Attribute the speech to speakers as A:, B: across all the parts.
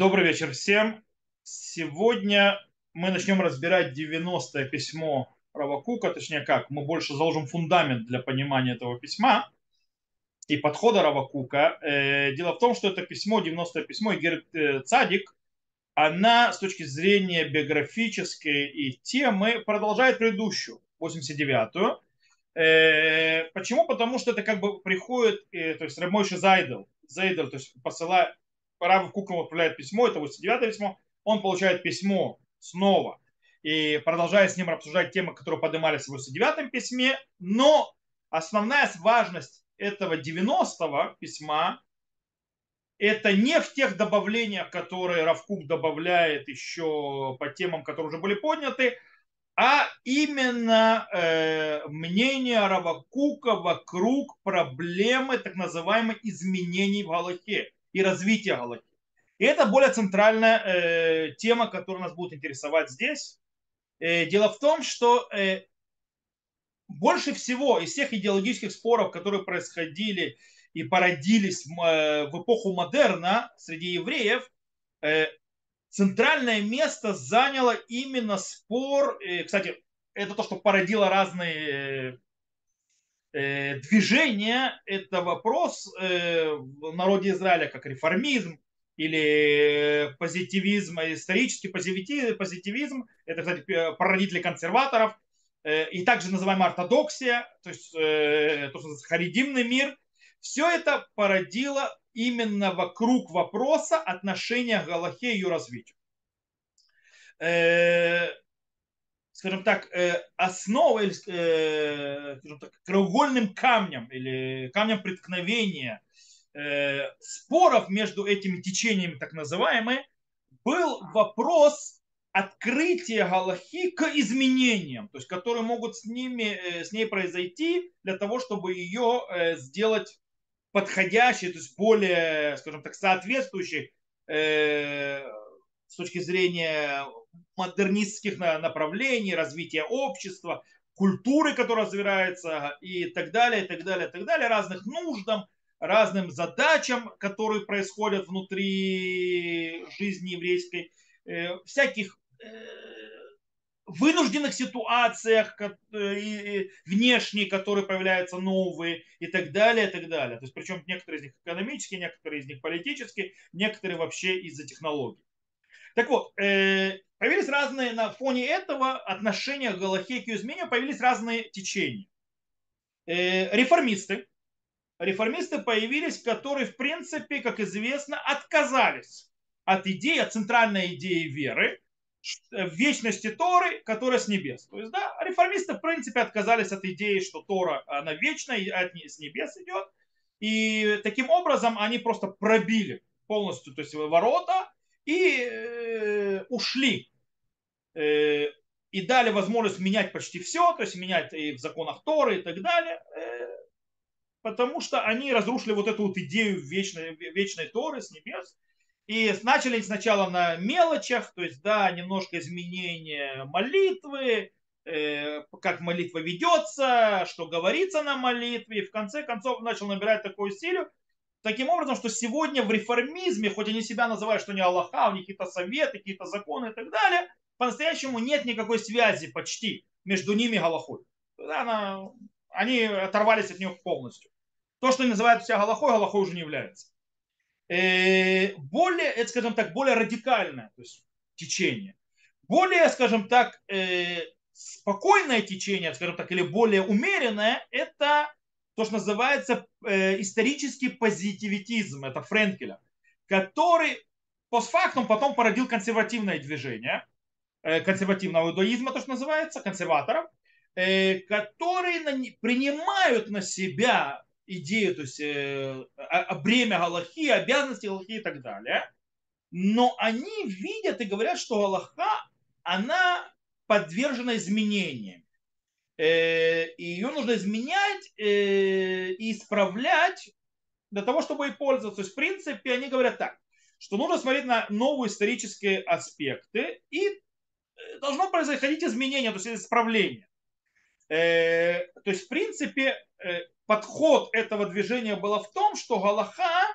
A: Добрый вечер всем. Сегодня мы начнем разбирать 90-е письмо Равакука, точнее как, мы больше заложим фундамент для понимания этого письма и подхода Равакука. Э, дело в том, что это письмо, 90-е письмо Игер э, Цадик, она с точки зрения биографической и темы продолжает предыдущую, 89-ю. Э, почему? Потому что это как бы приходит, то есть Рамойши Зайдел, Зайдел, то есть посылает, Рав Кук ему отправляет письмо, это 89 письмо, он получает письмо снова. И продолжает с ним обсуждать темы, которые поднимались в 89 письме, но основная важность этого 90-го письма это не в тех добавлениях, которые Равкук добавляет еще по темам, которые уже были подняты, а именно э, мнение Равакука вокруг проблемы так называемых изменений в Галахе и развития Галахи. И это более центральная э, тема, которая нас будет интересовать здесь. Э, дело в том, что э, больше всего из всех идеологических споров, которые происходили и породились э, в эпоху модерна среди евреев, э, центральное место заняло именно спор, э, кстати, это то, что породило разные движение – это вопрос э, в народе Израиля, как реформизм или позитивизм, исторический позитивизм. Это, кстати, прародители консерваторов. Э, и также называемая ортодоксия, то есть то, что харидимный мир. Все это породило именно вокруг вопроса отношения к Галахе и ее развитию скажем так, э, основой, э, скажем так, краеугольным камнем или камнем преткновения э, споров между этими течениями, так называемыми, был вопрос открытия Галахи к изменениям, то есть которые могут с, ними, с ней произойти для того, чтобы ее сделать подходящей, то есть более, скажем так, соответствующей с точки зрения модернистских направлений, развития общества, культуры, которая развивается и так далее, и так далее, и так далее, разных нуждам, разным задачам, которые происходят внутри жизни еврейской, э, всяких э, вынужденных ситуациях э, внешние, которые появляются новые и так далее, и так далее. То есть, причем некоторые из них экономические, некоторые из них политические, некоторые вообще из-за технологий. Так вот, Появились разные, на фоне этого отношения к Галахе к измене появились разные течения. Э, реформисты. Реформисты появились, которые, в принципе, как известно, отказались от идеи, от центральной идеи веры, в вечности Торы, которая с небес. То есть, да, реформисты, в принципе, отказались от идеи, что Тора, она вечная, от, с небес идет. И таким образом они просто пробили полностью то есть, ворота и э, ушли. Э, и дали возможность менять почти все, то есть менять и в законах Торы и так далее, э, потому что они разрушили вот эту вот идею вечной, вечной Торы с небес, и начали сначала на мелочах, то есть, да, немножко изменения молитвы, э, как молитва ведется, что говорится на молитве, и в конце концов начал набирать такую силу, таким образом, что сегодня в реформизме, хоть они себя называют, что не Аллаха, у них какие-то советы, какие-то законы и так далее, по-настоящему нет никакой связи почти между ними и Галахой. Она, они оторвались от нее полностью. То, что они называют себя Галахой, Галахой уже не является. Э, более, это, скажем так, более радикальное то есть, течение. Более, скажем так, э, спокойное течение, скажем так, или более умеренное, это то, что называется э, исторический позитивитизм, это Френкеля, который постфактум потом породил консервативное движение, Э, консервативного иудаизма, то, что называется, консерваторов, э, которые принимают на себя идею, то есть э, бремя Галахи, обязанности Галахи и так далее, но они видят и говорят, что Галаха, она подвержена изменениям. И ее нужно изменять и исправлять для того, чтобы и пользоваться. То есть, в принципе, они говорят так, что нужно смотреть на новые исторические аспекты и должно происходить изменение, то есть исправление. Э, то есть, в принципе, э, подход этого движения было в том, что Галаха,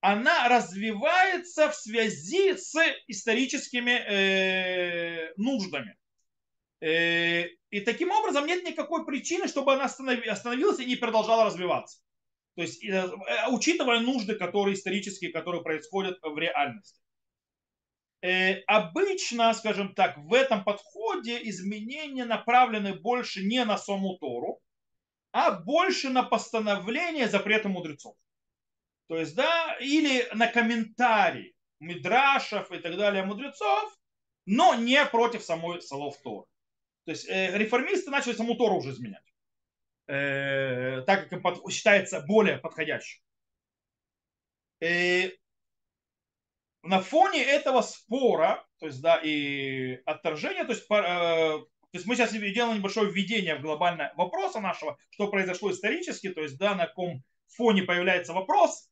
A: она развивается в связи с историческими э, нуждами. Э, и таким образом нет никакой причины, чтобы она остановилась и не продолжала развиваться. То есть, э, э, учитывая нужды, которые исторические, которые происходят в реальности. Обычно, скажем так, в этом подходе изменения направлены больше не на саму Тору, а больше на постановление запрета мудрецов. То есть, да, или на комментарии мидрашев и так далее мудрецов, но не против самой слов Торы. То есть э, реформисты начали саму Тору уже изменять, э, так как им под, считается более подходящим. И на фоне этого спора, то есть, да, и отторжения, то есть, э, то есть мы сейчас делаем небольшое введение в глобальное вопроса нашего, что произошло исторически, то есть, да, на каком фоне появляется вопрос,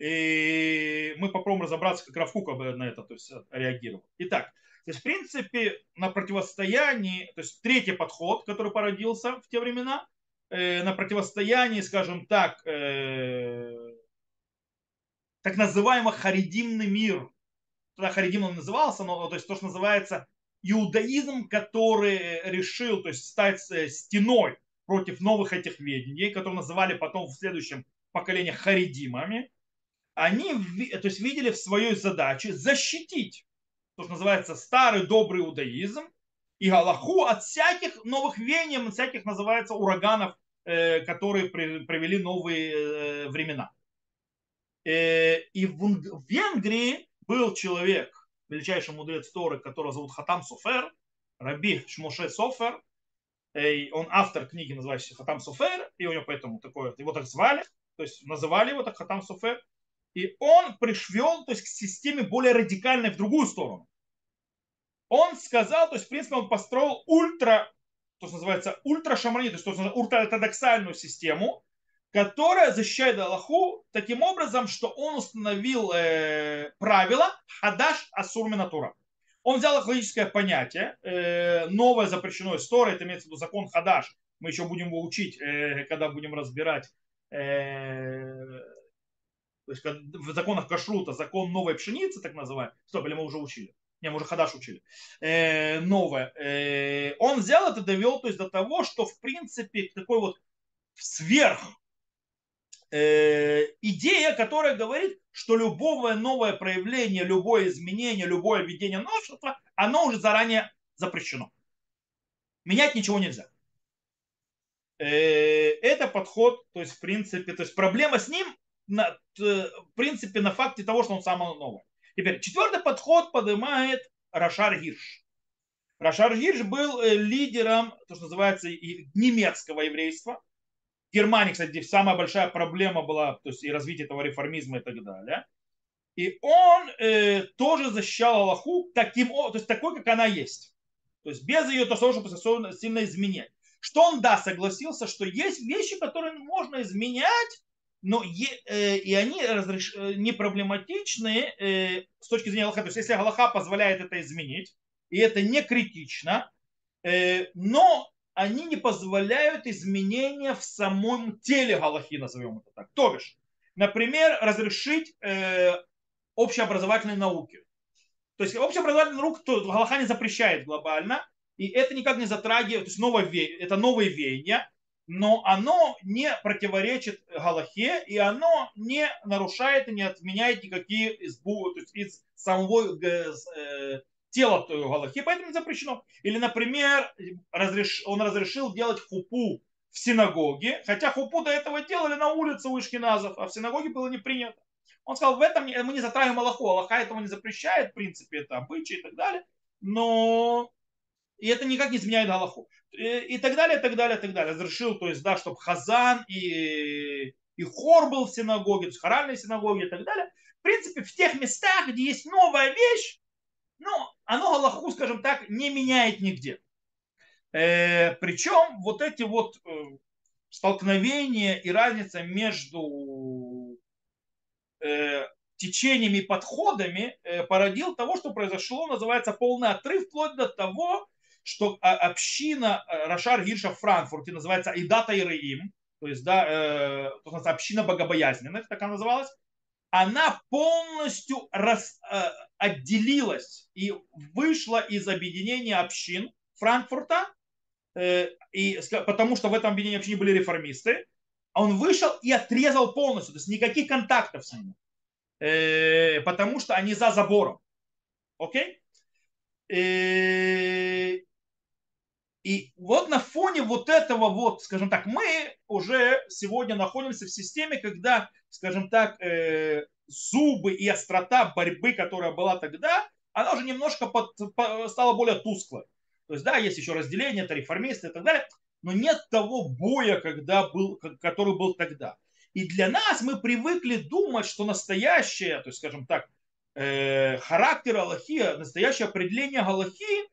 A: и мы попробуем разобраться, как Равкука на это то есть, реагировал. Итак, то есть, в принципе, на противостоянии, то есть третий подход, который породился в те времена, э, на противостоянии, скажем так, э, так называемый харидимный мир. Тогда харидим он назывался, но то есть то, что называется иудаизм, который решил то есть, стать э, стеной против новых этих ведений, которые называли потом в следующем поколении харидимами, они то есть, видели в своей задаче защитить то, что называется старый добрый иудаизм, и Галаху от всяких новых веяний, от всяких называется ураганов, э, которые привели новые э, времена. Э, и в Венгрии был человек, величайший мудрец Торы, которого зовут Хатам Софер, Раби Шмоше Софер, он автор книги, называющейся Хатам Софер, и у него поэтому такое, его так звали, то есть называли его так Хатам Софер, и он пришвел то есть, к системе более радикальной в другую сторону. Он сказал, то есть, в принципе, он построил ультра, то, что называется, ультра-шамани, то есть, ультра-ортодоксальную систему, которая защищает Аллаху таким образом, что он установил э, правила хадаш асур минатура. Он взял логическое понятие, э, новое запрещено история, это имеется в виду закон хадаш, мы еще будем его учить, э, когда будем разбирать э, то есть в законах кашрута закон новой пшеницы, так называемый, стоп, или мы уже учили? Не, мы уже хадаш учили. Э, новое. Э, он взял это, довел то есть, до того, что в принципе такой вот сверх э, идея, которая говорит, что любое новое проявление, любое изменение, любое введение новшества, оно уже заранее запрещено. Менять ничего нельзя. Э, это подход, то есть в принципе, то есть проблема с ним на, в принципе, на факте того, что он самое новое. Теперь, четвертый подход поднимает Рашар Гирш. Рашар Гирш был э, лидером, то, что называется, немецкого еврейства. В Германии, кстати, самая большая проблема была, то есть и развитие этого реформизма и так далее. И он э, тоже защищал Аллаху таким, то есть такой, как она есть. То есть без ее того, чтобы сильно изменять. Что он, да, согласился, что есть вещи, которые можно изменять, но э, и они разреш... Э, не проблематичны э, с точки зрения Аллаха. То есть если Аллаха позволяет это изменить, и это не критично, но они не позволяют изменения в самом теле Галахи, назовем это так. То бишь, например, разрешить общеобразовательные науки. То есть общеобразовательные науки то Галаха не запрещает глобально, и это никак не затрагивает, то есть новое, это новые веяния, но оно не противоречит Галахе, и оно не нарушает и не отменяет никакие из, то есть из самого э, тела той Галахи, поэтому запрещено. Или, например, разреш, он разрешил делать хупу в синагоге, хотя хупу до этого делали на улице у Ишкиназов, а в синагоге было не принято. Он сказал, в этом мы не затрагиваем Аллаху, Аллаха этого не запрещает, в принципе, это обычаи и так далее, но и это никак не изменяет Аллаху и так далее, и так далее, и так далее. Разрешил, то есть, да, чтобы Хазан и, и хор был в синагоге, то есть хоральные синагоги и так далее. В принципе, в тех местах, где есть новая вещь, ну, оно Аллаху, скажем так, не меняет нигде. Э, причем вот эти вот э, столкновения и разница между э, течениями и подходами э, породил того, что произошло, называется полный отрыв, вплоть до того, что а, община э, Рашар Гирша в Франкфурте называется Идата Ираим, то есть, да, э, то есть община богобоязненных, так она называлась. она полностью рас, э, отделилась и вышла из объединения общин Франкфурта, э, и, потому что в этом объединении общине были реформисты, он вышел и отрезал полностью, то есть никаких контактов с ними, э, потому что они за забором. Окей? Э, и вот на фоне вот этого вот, скажем так, мы уже сегодня находимся в системе, когда, скажем так, э, зубы и острота борьбы, которая была тогда, она уже немножко под, по, стала более тусклой. То есть, да, есть еще разделение, это реформисты и так далее, но нет того боя, когда был, который был тогда. И для нас мы привыкли думать, что настоящее, то есть, скажем так, э, характер Аллахи, настоящее определение Галахи,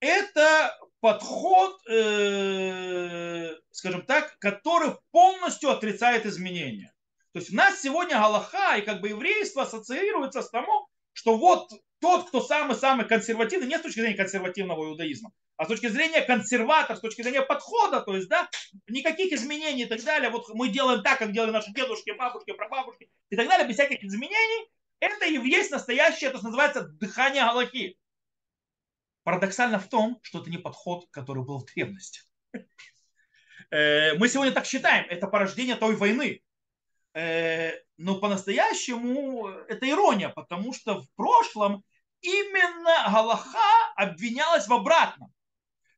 A: это подход, э, скажем так, который полностью отрицает изменения. То есть у нас сегодня Галаха и как бы еврейство ассоциируется с тому, что вот тот, кто самый-самый консервативный, не с точки зрения консервативного иудаизма, а с точки зрения консерватора, с точки зрения подхода, то есть, да, никаких изменений и так далее. Вот мы делаем так, как делали наши дедушки, бабушки, прабабушки и так далее, без всяких изменений. Это и есть настоящее, это называется дыхание Галахи. Парадоксально в том, что это не подход, который был в древности. Э, мы сегодня так считаем, это порождение той войны. Э, но по-настоящему это ирония, потому что в прошлом именно Галаха обвинялась в обратном.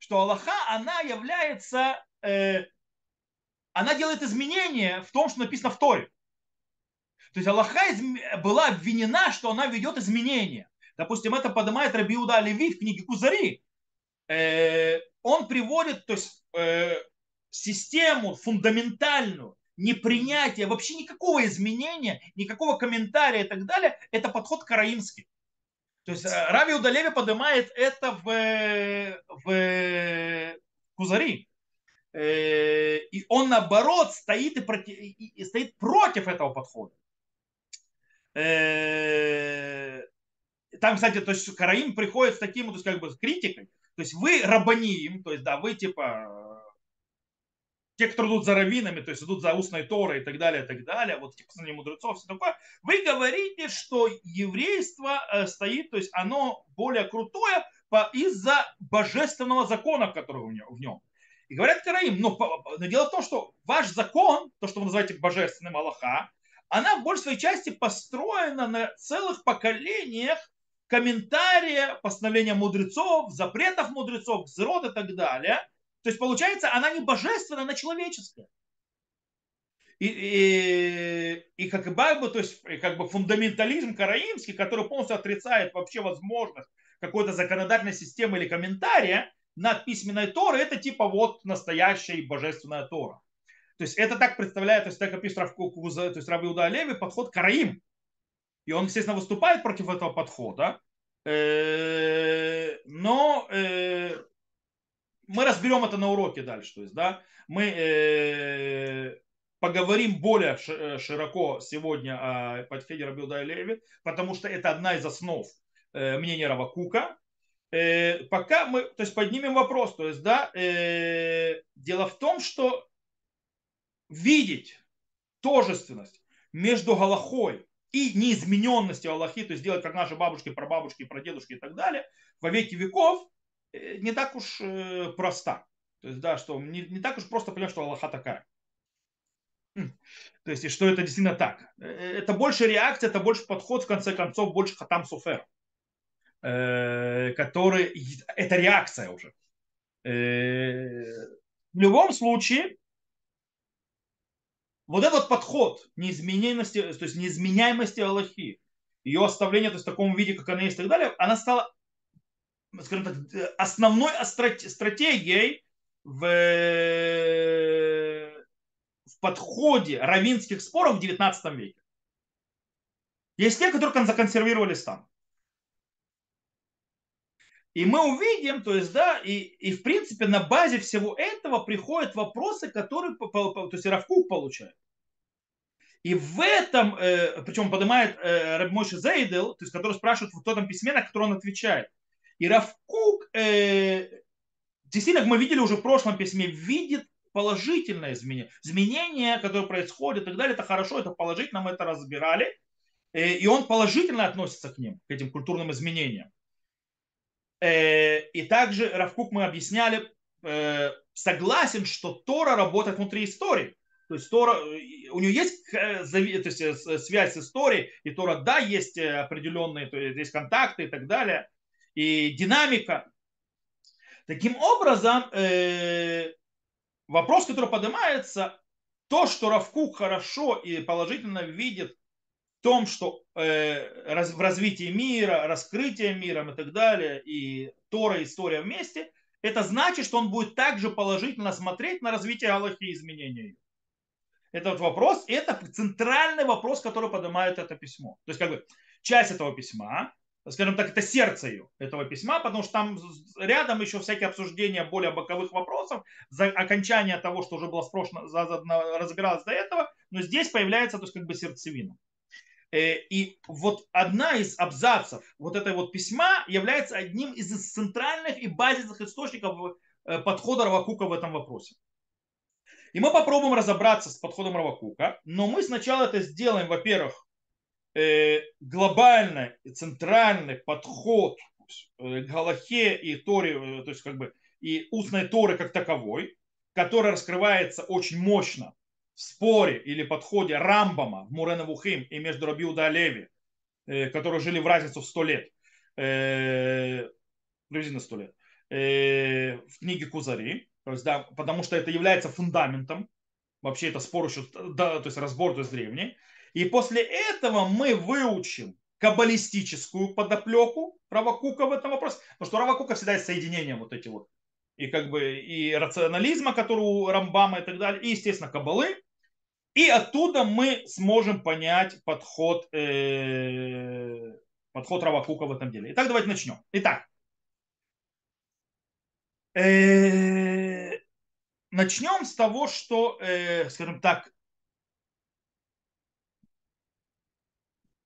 A: Что Галаха, она является, э, она делает изменения в том, что написано в Торе. То есть Аллаха была обвинена, что она ведет изменения. Допустим, это поднимает Рабиуда Леви в книге Кузари. Э, он приводит то есть, э, систему фундаментальную, непринятие, вообще никакого изменения, никакого комментария и так далее. Это подход караимский. То есть э, Рави Удалеви поднимает это в, в Кузари. И он наоборот стоит, и против, и стоит против этого подхода там, кстати, то есть Караим приходит с таким, то есть как бы с критикой. То есть вы рабаним, то есть да, вы типа те, кто идут за раввинами, то есть идут за устной Торой и так далее, и так далее, вот типа среди мудрецов, все такое, вы говорите, что еврейство э, стоит, то есть оно более крутое из-за божественного закона, который в нем. И говорят Караим, но, но дело в том, что ваш закон, то, что вы называете божественным Аллаха, она в большей своей части построена на целых поколениях комментария, постановления мудрецов, запретов мудрецов, взрод и так далее. То есть получается, она не божественная, она человеческая. И, и, и как бы, то есть, как бы фундаментализм караимский, который полностью отрицает вообще возможность какой-то законодательной системы или комментария над письменной Торой, это типа вот настоящая божественная Тора. То есть это так представляет, то есть так описывает Равкуза, то есть Раби Уда Леви, подход караим. И он, естественно, выступает против этого подхода. Э, но э, мы разберем это на уроке дальше. То есть, да, мы э, поговорим более широко сегодня о подходе Рабилда Леви, потому что это одна из основ мнения Равакука. Пока мы, то есть поднимем вопрос, то есть, да, дело в том, что видеть тожественность между Галахой и неизмененностью Аллахи, то есть делать как наши бабушки, прабабушки, прадедушки и так далее, во веки веков, э, не так уж э, проста. То есть, да, что не, не так уж просто понять, что Аллаха такая. Хм. То есть, и что это действительно так. Э, это больше реакция, это больше подход, в конце концов, больше хатам суфер, который, это реакция уже. В любом случае, вот этот подход неизменяемости, то есть неизменяемости Аллахи, ее оставление то есть, в таком виде, как она есть и так далее, она стала, скажем так, основной стратегией в, в подходе равинских споров в 19 веке. Есть те, которые законсервировались там. И мы увидим, то есть, да, и, и в принципе на базе всего этого приходят вопросы, которые, то есть, Равкук получает. И в этом, э, причем поднимает э, Рабмойши Зейдел, то есть, который спрашивает в том письме, на которое он отвечает. И Равкук, э, действительно, как мы видели уже в прошлом письме, видит положительное изменение. Изменения, которые происходят и так далее, это хорошо, это положительно, мы это разбирали. э, и он положительно относится к ним, к этим культурным изменениям. Э, и также Равкук мы объясняли, э, согласен, что Тора работает внутри истории. То есть Тора, у нее есть, то есть связь с историей, и Тора, да, есть определенные, то есть, есть контакты и так далее, и динамика. Таким образом, вопрос, который поднимается, то, что Равкук хорошо и положительно видит том, что э, раз, в развитии мира, раскрытие миром и так далее, и Тора история вместе, это значит, что он будет также положительно смотреть на развитие Аллахи и изменения ее. Это вот вопрос, это центральный вопрос, который поднимает это письмо. То есть как бы часть этого письма, скажем так, это сердце ее, этого письма, потому что там рядом еще всякие обсуждения более боковых вопросов, за окончание того, что уже было спрошено, разбиралось до этого, но здесь появляется, то есть как бы сердцевина. Э, и вот одна из абзацев вот этой вот письма является одним из центральных и базисных источников э, подхода Равакука в этом вопросе. И мы попробуем разобраться с подходом Равакука, но мы сначала это сделаем, во-первых, Э, глобальный центральный подход к Галахе и Торе, то есть как бы и устной Торы как таковой, который раскрывается очень мощно в споре или подходе Рамбама в Мурена Вухим и между Рабиуда Олеви, которые жили в разницу в сто лет, приблизительно сто лет, в книге Кузари, то есть, да, потому что это является фундаментом, вообще это спор еще, да, то есть разбор то есть древний, и после этого мы выучим каббалистическую подоплеку Равакука в этом вопросе. Потому что Равакука всегда есть соединение вот эти вот. И как бы и рационализма, который у Рамбама и так далее, и, естественно, кабалы. И оттуда мы сможем понять подход, э, подход Равакука в этом деле. Итак, давайте начнем. Итак, э, начнем с того, что, э, скажем так,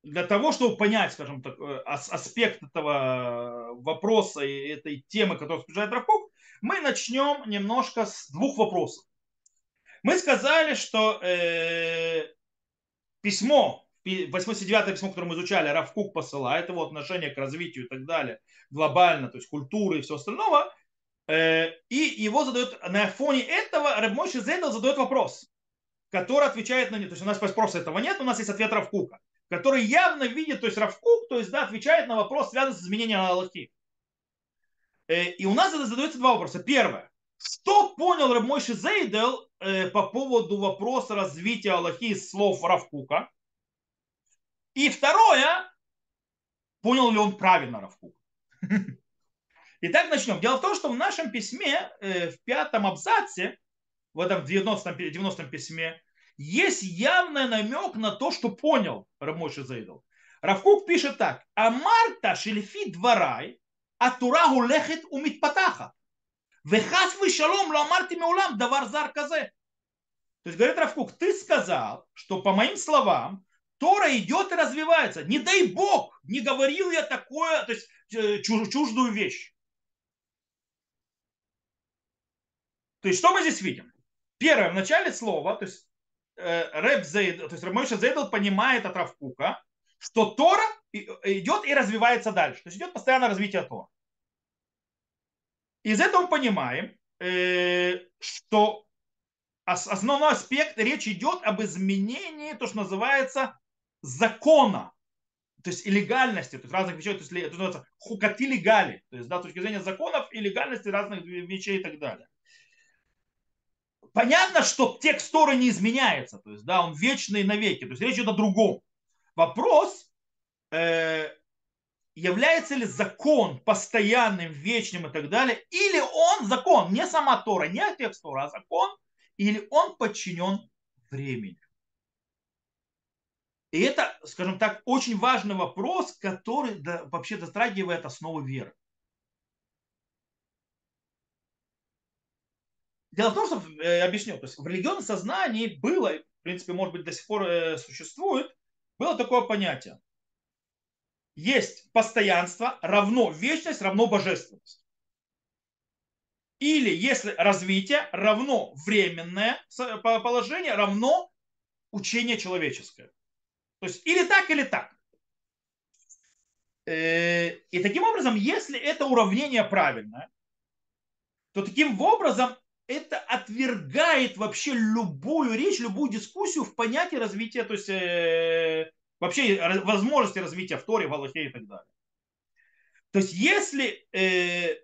A: для того, чтобы понять, скажем так, э, аспект этого вопроса и этой темы, которую обсуждает Рахук, мы начнем немножко с двух вопросов. Мы сказали, что э, письмо, 89 письмо, которое мы изучали, Равкук посылает, его отношение к развитию и так далее, глобально, то есть культуры и все остальное, э, и его задают, на фоне этого Рабмойши Зейдал задает вопрос, который отвечает на него. То есть у нас вопроса этого нет, у нас есть ответ Равкука который явно видит, то есть Равкук, то есть да, отвечает на вопрос, связанный с изменением Аллахи. Э, и у нас задается два вопроса. Первое. Что понял Рабмойши Зейдел э, по поводу вопроса развития Аллахи из слов Равкука? И второе. Понял ли он правильно Равкук? Итак, начнем. Дело в том, что в нашем письме, э, в пятом абзаце, в этом 90 90 письме, есть явный намек на то, что понял Рамоши Зайдов. Равкук пишет так. Амарта шельфи дворай, а турагу лехет умит патаха. Вехас вы шалом ламарти меулам давар зар казе. То есть, говорит Равкук, ты сказал, что по моим словам, Тора идет и развивается. Не дай Бог, не говорил я такое, то есть э, чуждую вещь. То есть, что мы здесь видим? Первое, в начале слова, то есть Э, Рэб Зейд, то есть Рамойша Зейдл понимает от Равкука, что Тора идет и развивается дальше. То есть идет постоянное развитие Тора. Из этого мы понимаем, э, что основной аспект речь идет об изменении, то, что называется закона, то есть и легальности, то есть разных вещей, то есть это называется хукати легали, то есть да, с точки зрения законов и легальности разных вещей и так далее понятно, что текст Торы не изменяется, то есть, да, он вечный навеки, то есть речь идет о другом. Вопрос, э, является ли закон постоянным, вечным и так далее, или он закон, не сама Тора, не текст Тора, а закон, или он подчинен времени. И это, скажем так, очень важный вопрос, который да, вообще затрагивает основы веры. Дело в том, что, э, объясню, то есть в религиозном сознании было, в принципе, может быть, до сих пор э, существует, было такое понятие. Есть постоянство равно вечность равно божественность. Или если развитие равно временное положение равно учение человеческое. То есть или так, или так. Э, и таким образом, если это уравнение правильное, то таким образом это отвергает вообще любую речь, любую дискуссию в понятии развития, то есть э, вообще возможности развития в Торе, в Аллахе и так далее. То есть если, э,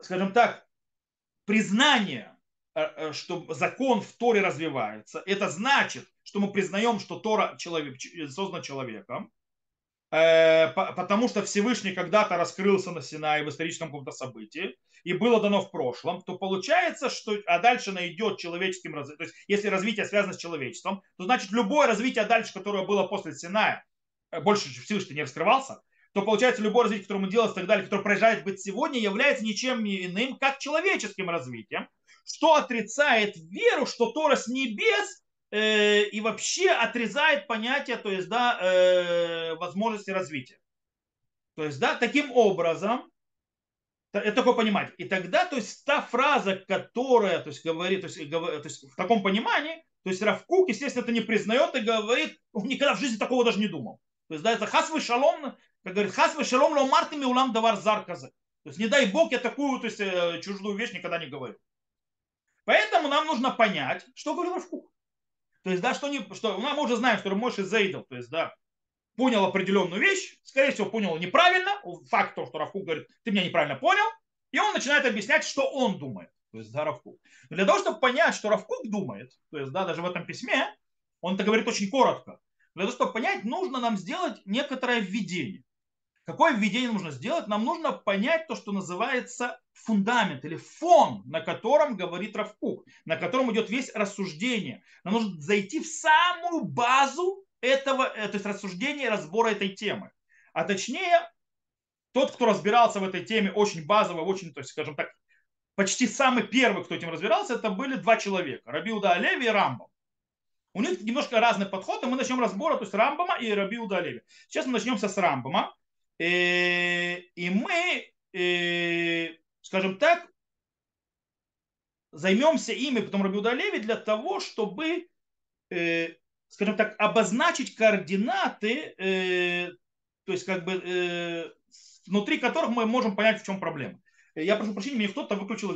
A: скажем так, признание, э, э, что закон в Торе развивается, это значит, что мы признаем, что Тора человек, создан человеком, Э, потому что Всевышний когда-то раскрылся на Синае в историческом каком-то событии, и было дано в прошлом, то получается, что а дальше она идет человеческим развитием. То есть, если развитие связано с человечеством, то значит любое развитие дальше, которое было после Синая, э, больше Всевышний не раскрывался, то получается любое развитие, которое мы делаем и так далее, которое проезжает быть сегодня, является ничем иным, как человеческим развитием, что отрицает веру, что Тора с небес Э, и вообще отрезает понятие, то есть, да, э, возможности развития. То есть, да, таким образом, это такое понимать. И тогда, то есть, та фраза, которая, то есть, говорит, то есть, говорит, то есть в таком понимании, то есть, Равкук, естественно, это не признает и говорит, он никогда в жизни такого даже не думал. То есть, да, это хасвы шалом, как говорит, хасвы шалом ломартами улам давар зарказы. То есть, не дай бог, я такую, то есть, э, чужую вещь никогда не говорю. Поэтому нам нужно понять, что говорил Равкук. То есть, да, что, не, что ну, мы уже знаем, что Рамоши Зейдов, то есть, да, понял определенную вещь, скорее всего, понял неправильно, факт того, что Равкук говорит, ты меня неправильно понял, и он начинает объяснять, что он думает, то есть, да, Равкук. Но для того, чтобы понять, что Равкук думает, то есть, да, даже в этом письме, он это говорит очень коротко, для того, чтобы понять, нужно нам сделать некоторое введение. Какое введение нужно сделать? Нам нужно понять то, что называется фундамент или фон, на котором говорит Равкук, на котором идет весь рассуждение. Нам нужно зайти в самую базу этого, э, то есть рассуждения и разбора этой темы. А точнее, тот, кто разбирался в этой теме очень базово, очень, то есть, скажем так, почти самый первый, кто этим разбирался, это были два человека, Рабиуда Олеви и Рамбам. У них немножко разный подход, и мы начнем разбор, то есть Рамбама и Рабиуда Олеви. Сейчас мы начнем с Рамбама. Э, и мы, э, скажем так, займемся ими, потом Рабиуда Леви, для того, чтобы, э, скажем так, обозначить координаты, то есть как бы внутри которых мы можем понять, в чем проблема. Я прошу прощения, мне кто-то выключил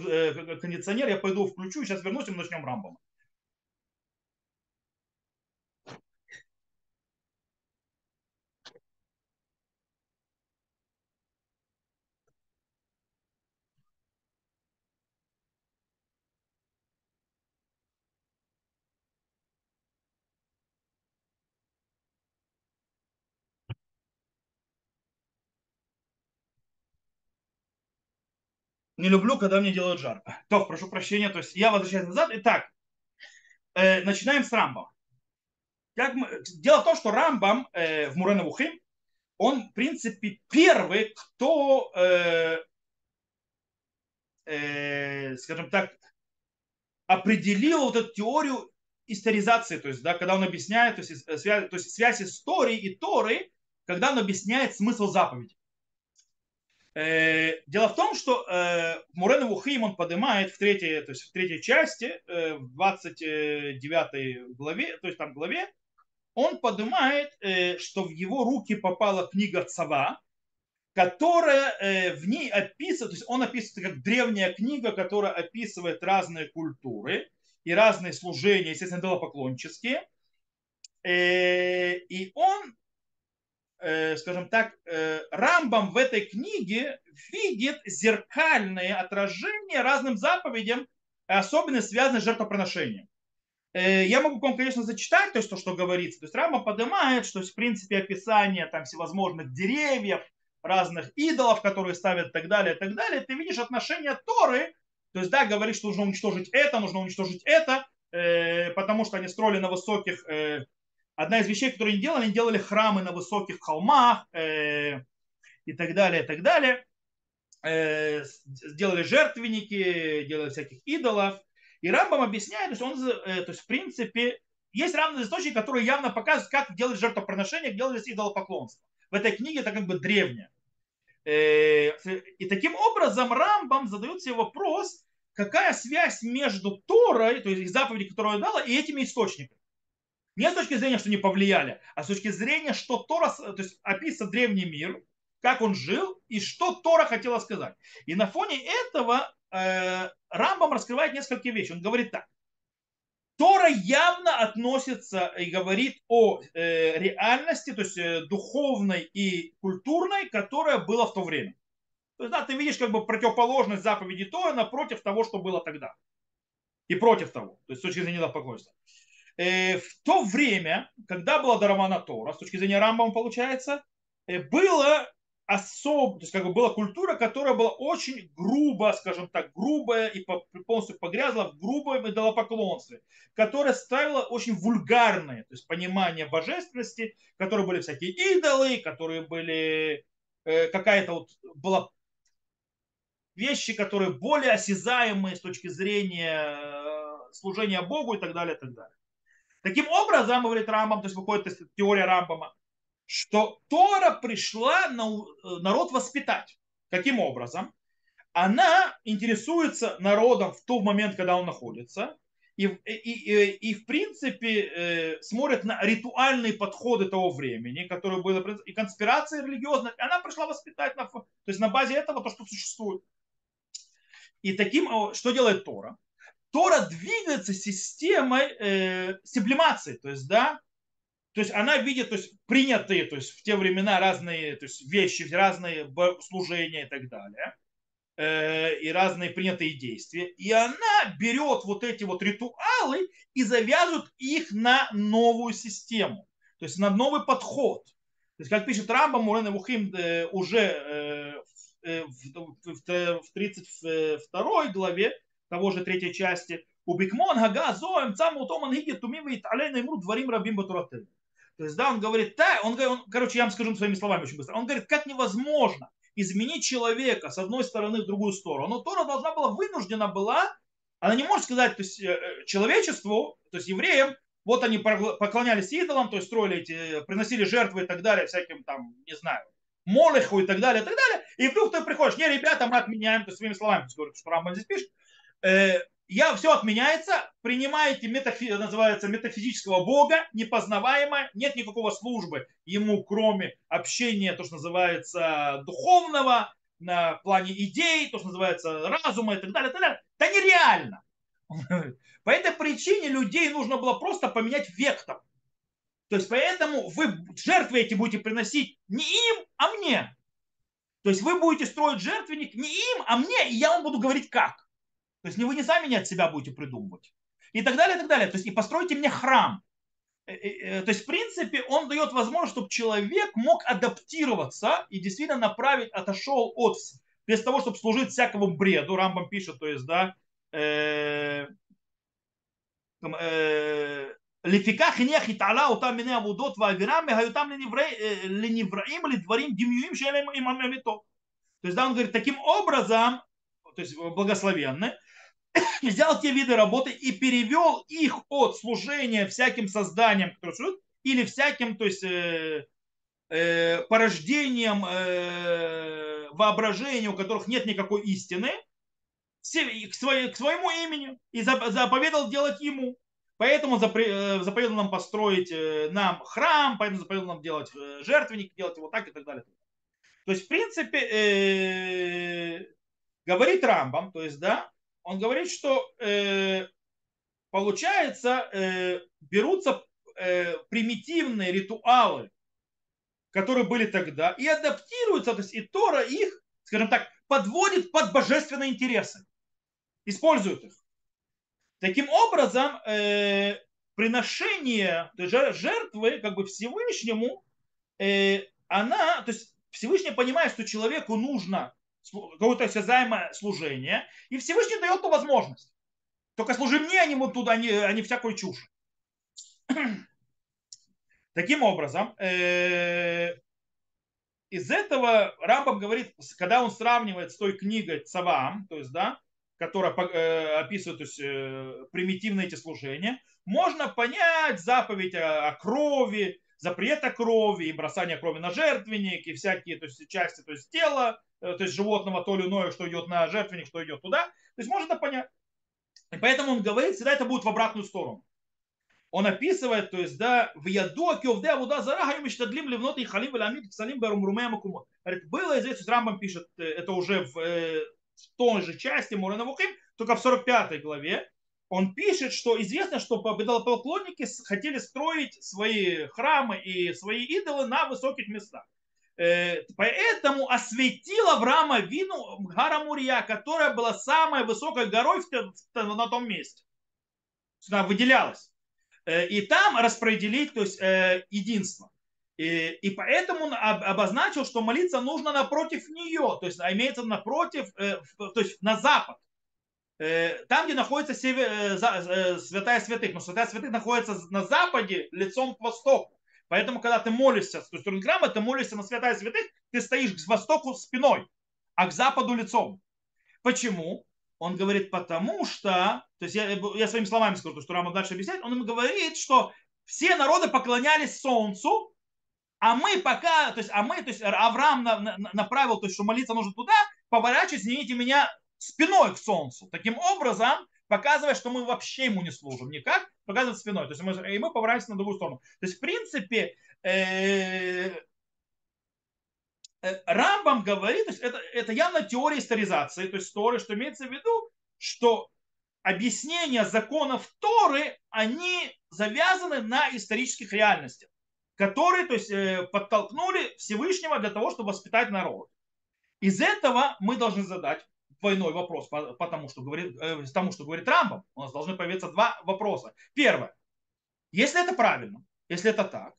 A: кондиционер, я пойду включу, сейчас вернусь, и мы начнем Рамбома. Не люблю, когда мне делают жарко. То, прошу прощения, то есть я возвращаюсь назад. Итак, э, начинаем с Рамбама. Как мы... Дело в том, что Рамбам э, в Мурена Вухим, он, в принципе, первый, кто, э, э, скажем так, определил вот эту теорию историзации, то есть, да, когда он объясняет, то есть, э, связь, то есть связь истории и Торы, когда он объясняет смысл заповеди. Э, дело в том, что э, Мурен Вухим он поднимает в третьей, то есть в третьей части, э, в 29 главе, то есть там главе, он поднимает, что в его руки попала книга Цава, которая в ней описывает, то есть он описывает как древняя книга, которая описывает разные культуры и разные служения, естественно, идолопоклонческие. И он Э, скажем так, э, Рамбам в этой книге видит зеркальное отражение разным заповедям, особенно связанные с жертвоприношением. Э, я могу вам, конечно, зачитать то, что, что говорится. То есть Рамбам поднимает, что в принципе описание там всевозможных деревьев, разных идолов, которые ставят и так далее, и так далее, ты видишь отношение Торы, то есть, да, говорит, что нужно уничтожить это, нужно уничтожить это, потому что они строили на высоких одна из вещей, которые они делали, они делали храмы на высоких холмах э, и так далее, и так далее. Э, сделали жертвенники, делали всяких идолов. И Рамбам объясняет, то есть, он, э, то есть в принципе, есть равные источники, которые явно показывают, как делать жертвоприношение, как делались идолопоклонство. В этой книге это как бы древнее. Э, и таким образом Рамбам задает себе вопрос, какая связь между Торой, то есть заповеди, которую он дала, и этими источниками. Не с точки зрения, что не повлияли, а с точки зрения, что Тора, то есть описывает древний мир, как он жил и что Тора хотела сказать. И на фоне этого э, Рамбам раскрывает несколько вещей. Он говорит так. Тора явно относится и говорит о э, реальности, то есть э, духовной и культурной, которая была в то время. То есть, да, ты видишь как бы противоположность заповеди Тора напротив того, что было тогда. И против того, то есть с точки зрения недопокойства. Э, в то время, когда была дарована Тора, с точки зрения Рамбама получается, э, было особ, то есть как бы была культура, которая была очень грубо, скажем так, грубая и полностью погрязла в грубом идолопоклонстве, которая ставила очень вульгарные, то есть понимание божественности, которые были всякие идолы, которые были э, какая-то вот была вещи, которые более осязаемые с точки зрения служения Богу и так далее, и так далее. Таким образом, говорит Рамбам, то есть выходит из теория Рамбама, что Тора пришла на народ воспитать. Каким образом? Она интересуется народом в тот момент, когда он находится, и, и, и, и в принципе э, смотрит на ритуальные подходы того времени, которые были, и конспирация религиозная, она пришла воспитать, на, то есть на базе этого то, что существует. И таким, что делает Тора? Тора двигается системой э, сублимации, то есть, да, то есть она видит, то есть принятые, то есть в те времена разные то есть вещи, разные служения и так далее, э, и разные принятые действия. И она берет вот эти вот ритуалы и завязывает их на новую систему, то есть на новый подход. То есть, как пишет Рамбам, Мурен Вухим э, уже э, в 32 главе того же третьей части, Убикмон Гага Зоем Цаму Томан Гиги Тумим Алейна Имру Дворим Рабим Батуратым. То есть, да, он говорит, да, он, он, короче, я вам скажу своими словами очень быстро. Он говорит, как невозможно изменить человека с одной стороны в другую сторону. Но Тора должна была, вынуждена была, она не может сказать то есть, э, э, человечеству, то есть евреям, вот они поклонялись идолам, то есть строили эти, приносили жертвы и так далее, всяким там, не знаю, Молеху и так далее, и так далее. И вдруг ты приходишь, не, ребята, мы отменяем, то есть своими словами, что Рамбан здесь пишет, я, все отменяется, принимаете метафи, называется метафизического Бога, непознаваемое, нет никакого службы ему, кроме общения, то, что называется духовного, на плане идей, то, что называется разума и так далее, так далее. Это нереально. По этой причине людей нужно было просто поменять вектор. То есть поэтому вы жертвы эти будете приносить не им, а мне. То есть вы будете строить жертвенник не им, а мне, и я вам буду говорить как. То есть не вы не сами не от себя будете придумывать. И так далее, и так далее. То есть и постройте мне храм. Э, э, э, то есть, в принципе, он дает возможность, чтобы человек мог адаптироваться и действительно направить, отошел от, без того, чтобы служить всякому бреду. Рамбам пишет, то есть, да, לפיכך הניח התעלה אותם מיני עבודות והאווירה מהיותם לנבראים לדברים דמיוניים שאין להם עמם אמיתו. То есть, да, он говорит, таким образом, то есть благословенны, взял те виды работы и перевел их от служения всяким созданиям, которые существуют, или всяким, то есть э, э, порождением э, воображения, у которых нет никакой истины, к, своей, к своему имени и заповедал делать ему. Поэтому э, заповедал нам построить э, нам храм, поэтому заповедал нам делать э, жертвенник, делать его так и так далее. То есть, в принципе, э, говорит Рамбам, то есть, да, он говорит, что э, получается, э, берутся э, примитивные ритуалы, которые были тогда, и адаптируются, то есть и Тора их, скажем так, подводит под божественные интересы, использует их. Таким образом, э, приношение жертвы как бы Всевышнему, э, она, то есть Всевышний понимает, что человеку нужно какое-то осязаемое служение, и Всевышний дает ту возможность. Только служи мне, а не вот туда, а не, а не всякую чушь. Таким образом, э, из этого Рамбам говорит, когда он сравнивает с той книгой Цавам, то есть, да, которая э, описывает то есть, э, примитивные эти служения, можно понять заповедь о, крови, запрет о крови и бросание крови на жертвенник и всякие то есть, части то есть, тела, то есть животного то или иное, что идет на жертвенник, что идет туда. То есть можно это понять. И поэтому он говорит, всегда это будет в обратную сторону. он описывает, то есть, да, в яду акиовде авуда зарага им штадлим ливнот и халим веламид псалим барумруме макумот. Говорит, было известно, Рамбам пишет, э, это уже в, э, в той же части Мурена Вухим, только в 45 главе, он пишет, что известно, что поклонники хотели строить свои храмы и свои идолы на высоких местах. Э, поэтому осветила Авраама Вину гора Мурия, которая была самой высокой горой на том месте. Она выделялась. Э, и там распределить то есть, э, единство. И, и поэтому он обозначил, что молиться нужно напротив нее, то есть а имеется напротив, то есть на запад. Там, где находится север, святая святых, но святая святых находится на западе лицом к востоку. Поэтому, когда ты молишься с той стороны храма, ты молишься на святая святых, ты стоишь к востоку спиной, а к западу лицом. Почему? Он говорит, потому что, то есть я, я своими словами скажу, что Рама дальше объясняет, он ему говорит, что все народы поклонялись солнцу, а мы пока, то есть, а мы, то есть Авраам на, на, направил, то есть, что молиться нужно туда, поворачивать, извините меня, спиной к солнцу. Таким образом, показывая, что мы вообще ему не служим никак, показывает спиной. То есть мы, и мы поворачиваемся на другую сторону. То есть, в принципе, э, э, Рамбам говорит, то есть это, это явно теория историзации, то есть Торы, что имеется в виду, что объяснения законов Торы, они завязаны на исторических реальностях, которые то есть, э, подтолкнули Всевышнего для того, чтобы воспитать народ. Из этого мы должны задать двойной вопрос, потому что говорит, э, тому, что говорит Рамбам. У нас должны появиться два вопроса. Первое. Если это правильно, если это так,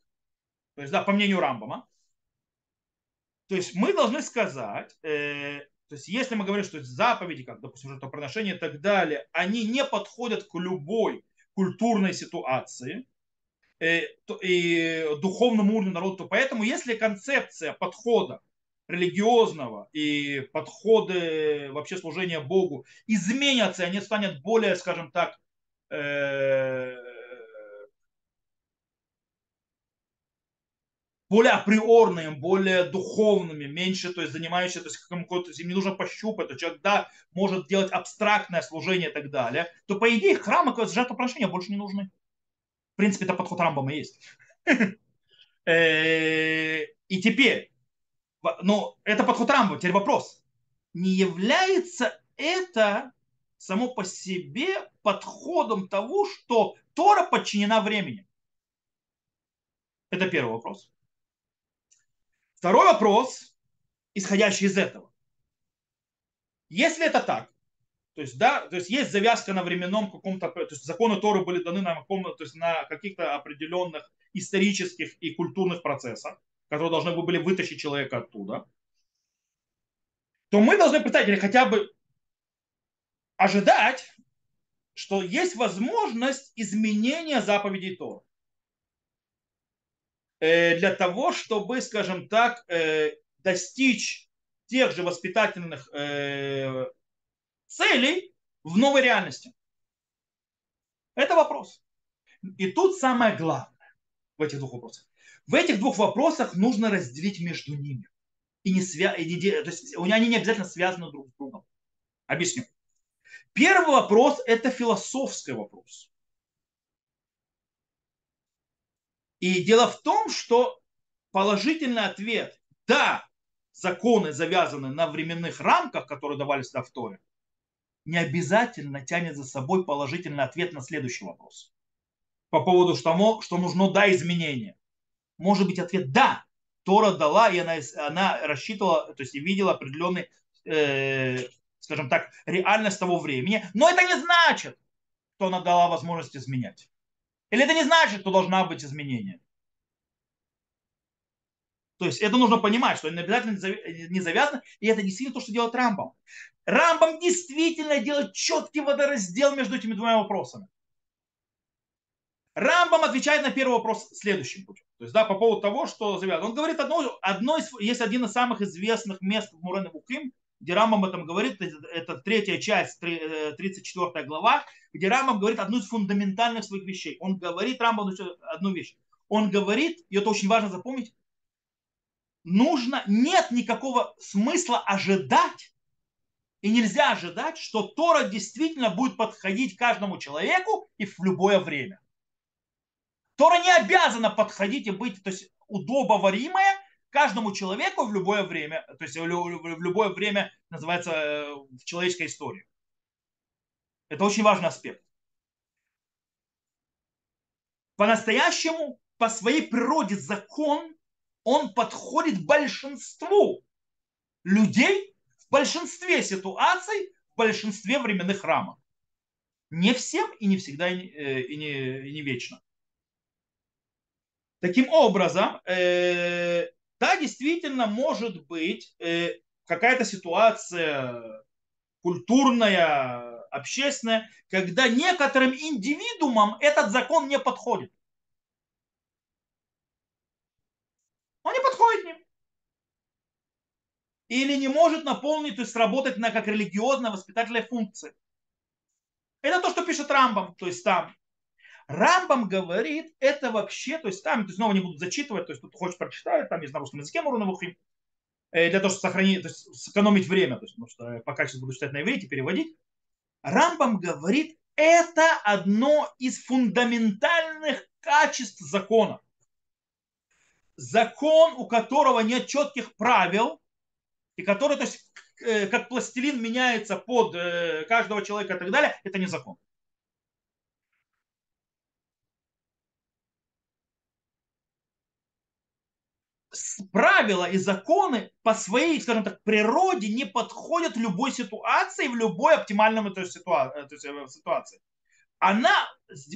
A: то есть, да, по мнению Рамбама, то есть мы должны сказать, э, то есть если мы говорим, что заповеди, как, допустим, жертвоприношения и так далее, они не подходят к любой культурной ситуации, э, и духовному уровню народа, то поэтому если концепция подхода религиозного и подходы вообще служения Богу изменятся, и они станут более, скажем так, э, более априорными, более духовными, меньше, то есть занимающиеся, то есть какому-то, им не нужно пощупать, то человек, да, может делать абстрактное служение и так далее, то по идее храмы жертвоприношения больше не нужны. В принципе, это подход Рамбама есть. Э, и теперь, но это подход Рамбова. Теперь вопрос. Не является это само по себе подходом того, что Тора подчинена времени? Это первый вопрос. Второй вопрос, исходящий из этого. Если это так, то есть, да, то есть есть завязка на временном каком-то, то есть законы Торы были даны на, каком, то есть на каких-то определенных исторических и культурных процессах, которые должны были вытащить человека оттуда, то мы должны представить, или хотя бы ожидать, что есть возможность изменения заповедей Тора. Э, для того, чтобы, скажем так, э, достичь тех же воспитательных э, целей в новой реальности. Это вопрос. И тут самое главное в этих двух вопросах. В этих двух вопросах нужно разделить между ними. И не свя... и не... То есть они не обязательно связаны друг с другом. Объясню. Первый вопрос – это философский вопрос. И дело в том, что положительный ответ – да, законы завязаны на временных рамках, которые давались в Торе, не обязательно тянет за собой положительный ответ на следующий вопрос. По поводу того, что нужно да изменения может быть ответ «да». Тора дала, и она, она рассчитывала, то есть видела определенный, э, скажем так, реальность того времени. Но это не значит, что она дала возможность изменять. Или это не значит, что должна быть изменение. То есть это нужно понимать, что это обязательно не завязано, и это действительно то, что делает Рамбам. Рамбам действительно делает четкий водораздел между этими двумя вопросами. Рамбам отвечает на первый вопрос следующим путем. То есть, да, по поводу того, что завязано. Он говорит одно, одно из, есть один из самых известных мест в Мурене Буким, где Рамбам об этом говорит, это третья часть, 34 э, глава, где Рамбам говорит одну из фундаментальных своих вещей. Он говорит Рамбам одну вещь. Он говорит, и это очень важно запомнить, нужно, нет никакого смысла ожидать, и нельзя ожидать, что Тора действительно будет подходить каждому человеку и в любое время. Тора не обязана подходить и быть то есть, удобоваримая каждому человеку в любое время, то есть в любое время называется в человеческой истории. Это очень важный аспект. По-настоящему, по своей природе закон, он подходит большинству людей в большинстве ситуаций, в большинстве временных рамок. Не всем и не всегда, и не, э, и не, и не вечно. Таким образом, э, да, действительно может быть э, какая-то ситуация культурная, общественная, когда некоторым индивидуумам этот закон не подходит. Он не подходит к ним. Или не может наполнить, то есть сработать на как религиозная воспитательная функция. Это то, что пишет Рамбам, то есть там. Рамбам говорит, это вообще, то есть там, то есть снова не буду зачитывать, то есть тут хочешь прочитать, там есть на русском языке Муруновухим, э, для того, чтобы сохранить, то есть сэкономить время, то есть, потому что пока сейчас буду читать на иврите, переводить. Рамбам говорит, это одно из фундаментальных качеств закона. Закон, у которого нет четких правил, и который, то есть, э, как пластилин меняется под э, каждого человека и так далее, это не закон. Правила и законы по своей, скажем так, природе не подходят любой ситуации, в любой оптимальной то есть, э, ситуации. Она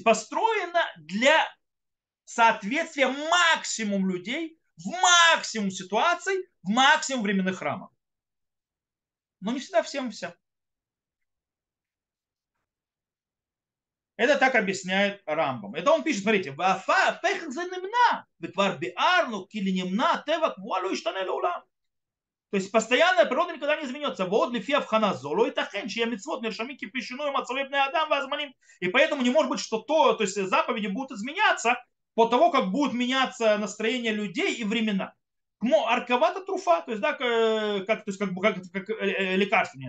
A: построена для соответствия максимум людей в максимум ситуаций, в максимум временных рамок. Но не всегда всем все. Это так объясняет Рамбам. Это он пишет, смотрите, Вафа пехах за немна, виквар биарну, кили немна, тевак вуалу иштане лулам. То есть постоянная природа никогда не изменится. Вот ли фиав хана золо и тахен, чья митцвот нершами кипишину и мацалебный адам возманим. И поэтому не может быть, что то, то есть заповеди будут изменяться по того, как будут меняться настроение людей и времена. Кмо арковата труфа, то есть, да, как, то есть, как, как, как лекарство.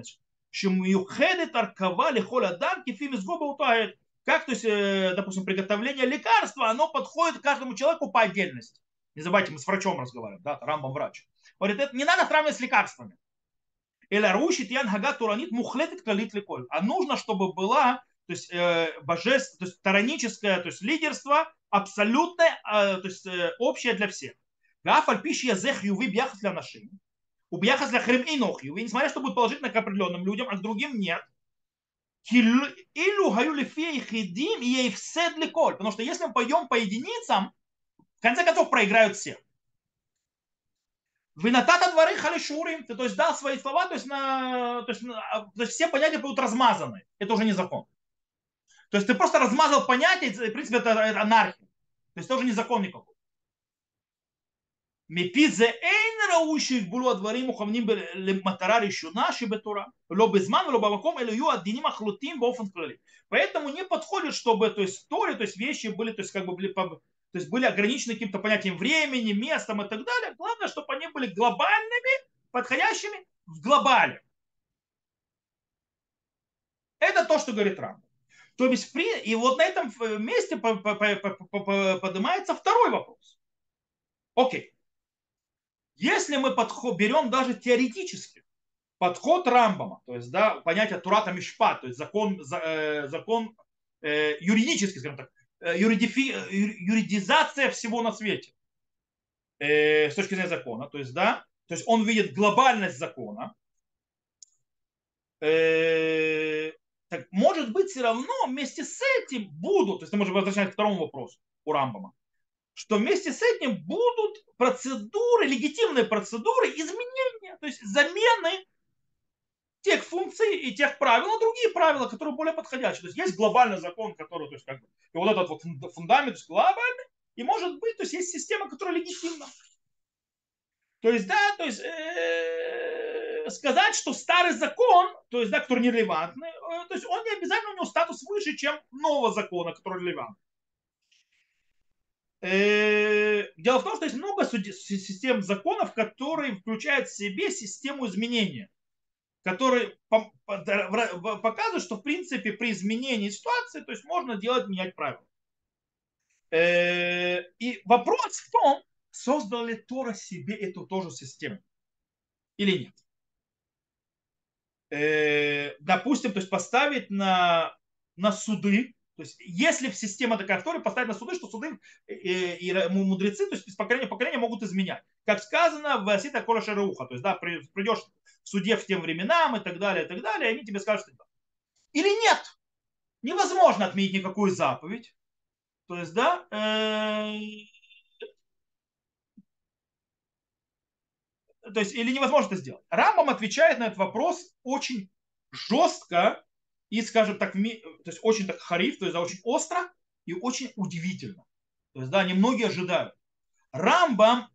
A: Чем юхедет аркова лихоля адам, кефим из гоба утагет как, то есть, э, допустим, приготовление лекарства, оно подходит каждому человеку по отдельности. Не забывайте, мы с врачом разговариваем, да, Рамбом врач. Говорит, это не надо сравнивать с лекарствами. Или рушит ян хага туранит мухлетит калит леколь. А нужно, чтобы была то есть, э, божество, то есть тараническое, то есть лидерство абсолютное, э, то есть э, общее для всех. Гафаль пиши язех юви бьяхас для нашим. У для хрем и нох юви. Несмотря, что будет положительно к определенным людям, а к другим нет. Илю гаю лифе хидим и ей все коль. Потому что если мы пойдем по единицам, в конце концов проиграют все. Винатата дворы халишурим, ты то есть дал свои слова, то есть, на, то, есть, на, то есть все понятия будут размазаны. Это уже не закон. То есть ты просто размазал понятия, в принципе, это, это анархия. То есть тоже не закон никакой. מפי זה אין ראוי שיגבלו הדברים מוכוונים למטרה ראשונה שבתורה, לא בזמן ולא במקום, אלא יהיו הדינים החלוטים באופן כללי. Поэтому не подходит, чтобы то есть, история, то есть вещи были, то есть, как бы, были, то есть, были ограничены каким-то понятием времени, местом и так далее. Главное, чтобы они были глобальными, подходящими в глобале. Это то, что говорит Рамбам. То есть, и вот на этом месте поднимается второй вопрос. Окей. Если мы подход, берем даже теоретически подход Рамбама, то есть да, понятие Турата Мишпа, то есть закон, э, закон э, юридический, скажем так, э, юридифи, юридизация всего на свете с точки зрения закона, то есть да, то есть он видит глобальность закона, так может быть все равно вместе с этим будут, то есть мы можем возвращаться к второму вопросу у Рамбама, что вместе с этим будут процедуры, легитимные процедуры изменения, то есть замены тех функций и тех правил на другие правила, которые более подходящие. То есть есть глобальный закон, который, то есть как бы, и вот этот вот фундамент глобальный, и может быть, то есть есть система, которая легитимна. То есть, да, то есть э, сказать, что старый закон, то есть, да, который нерелевантный, э, то есть он не обязательно у него статус выше, чем нового закона, который релевантный. Э, дело в том, что есть много систем законов, которые включают в себе систему изменения, которые показывают, что в принципе при изменении ситуации, то есть можно делать, менять правила. Э, и вопрос в том, создал ли Тора себе эту тоже систему или нет. Э, допустим, то есть поставить на, на суды, то есть если система такая Торе, поставить на суды, что суды и мудрецы, то есть из поколения в поколение могут изменять. Как сказано в Асита Кола Шарауха, то есть да, придешь в суде в тем временам и так далее, и так далее, и они тебе скажут, что или нет. Невозможно отменить никакую заповедь. То есть, да, э, то есть, или невозможно это сделать. Рамбам отвечает на этот вопрос очень жестко и, скажем так, то есть очень так хариф, то есть, да, очень остро и очень удивительно. То есть, да, немногие ожидают. Рамбам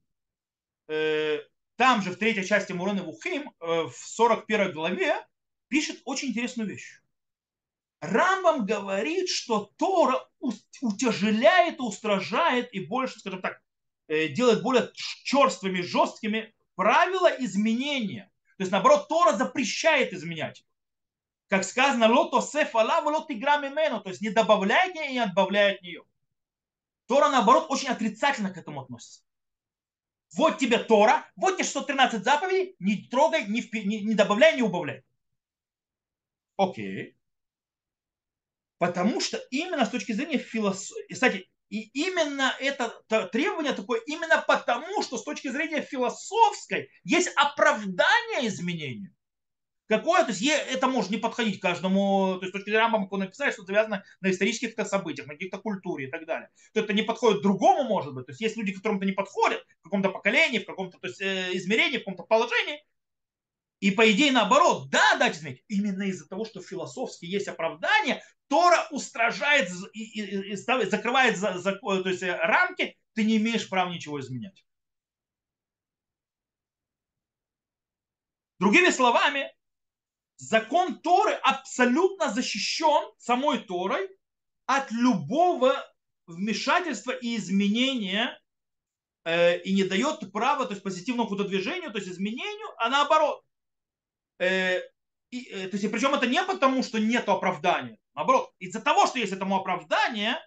A: э, там же в третьей части Мурены Вухим, э, в 41 главе, пишет очень интересную вещь. Рамбам говорит, что Тора утяжеляет, устражает и больше, скажем так, э, делает более черствыми, жесткими правила изменения. То есть, наоборот, Тора запрещает изменять. Как сказано, лото сефала, лот игра то есть не добавляет нее и не отбавляет нее. Тора, наоборот, очень отрицательно к этому относится. Вот тебе Тора, вот тебе 613 заповедей, не трогай, не, не, не добавляй, не убавляй. Окей. Потому что именно с точки зрения философии, кстати, и именно это требование такое, именно потому, что с точки зрения философской есть оправдание изменению. Какое, то есть это может не подходить каждому, то есть точки зрения Рамбама, он написать, что завязано на исторических событиях, на каких-то культуре и так далее. То это не подходит другому, может быть. То есть есть люди, которым это не подходит в каком-то поколении, в каком-то то есть, э, измерении, в каком-то положении. И по идее наоборот, да, дать знать, именно из-за того, что философски есть оправдание, Тора устражает и, и, и закрывает за, за, то есть, э, рамки, ты не имеешь права ничего изменять. Другими словами, закон Торы абсолютно защищен самой Торой от любого вмешательства и изменения э, и не дает права то есть позитивному движению, то есть изменению, а наоборот. Э, и, э, то есть, причем это не потому, что нет оправдания. Наоборот, из-за того, что есть этому оправдание,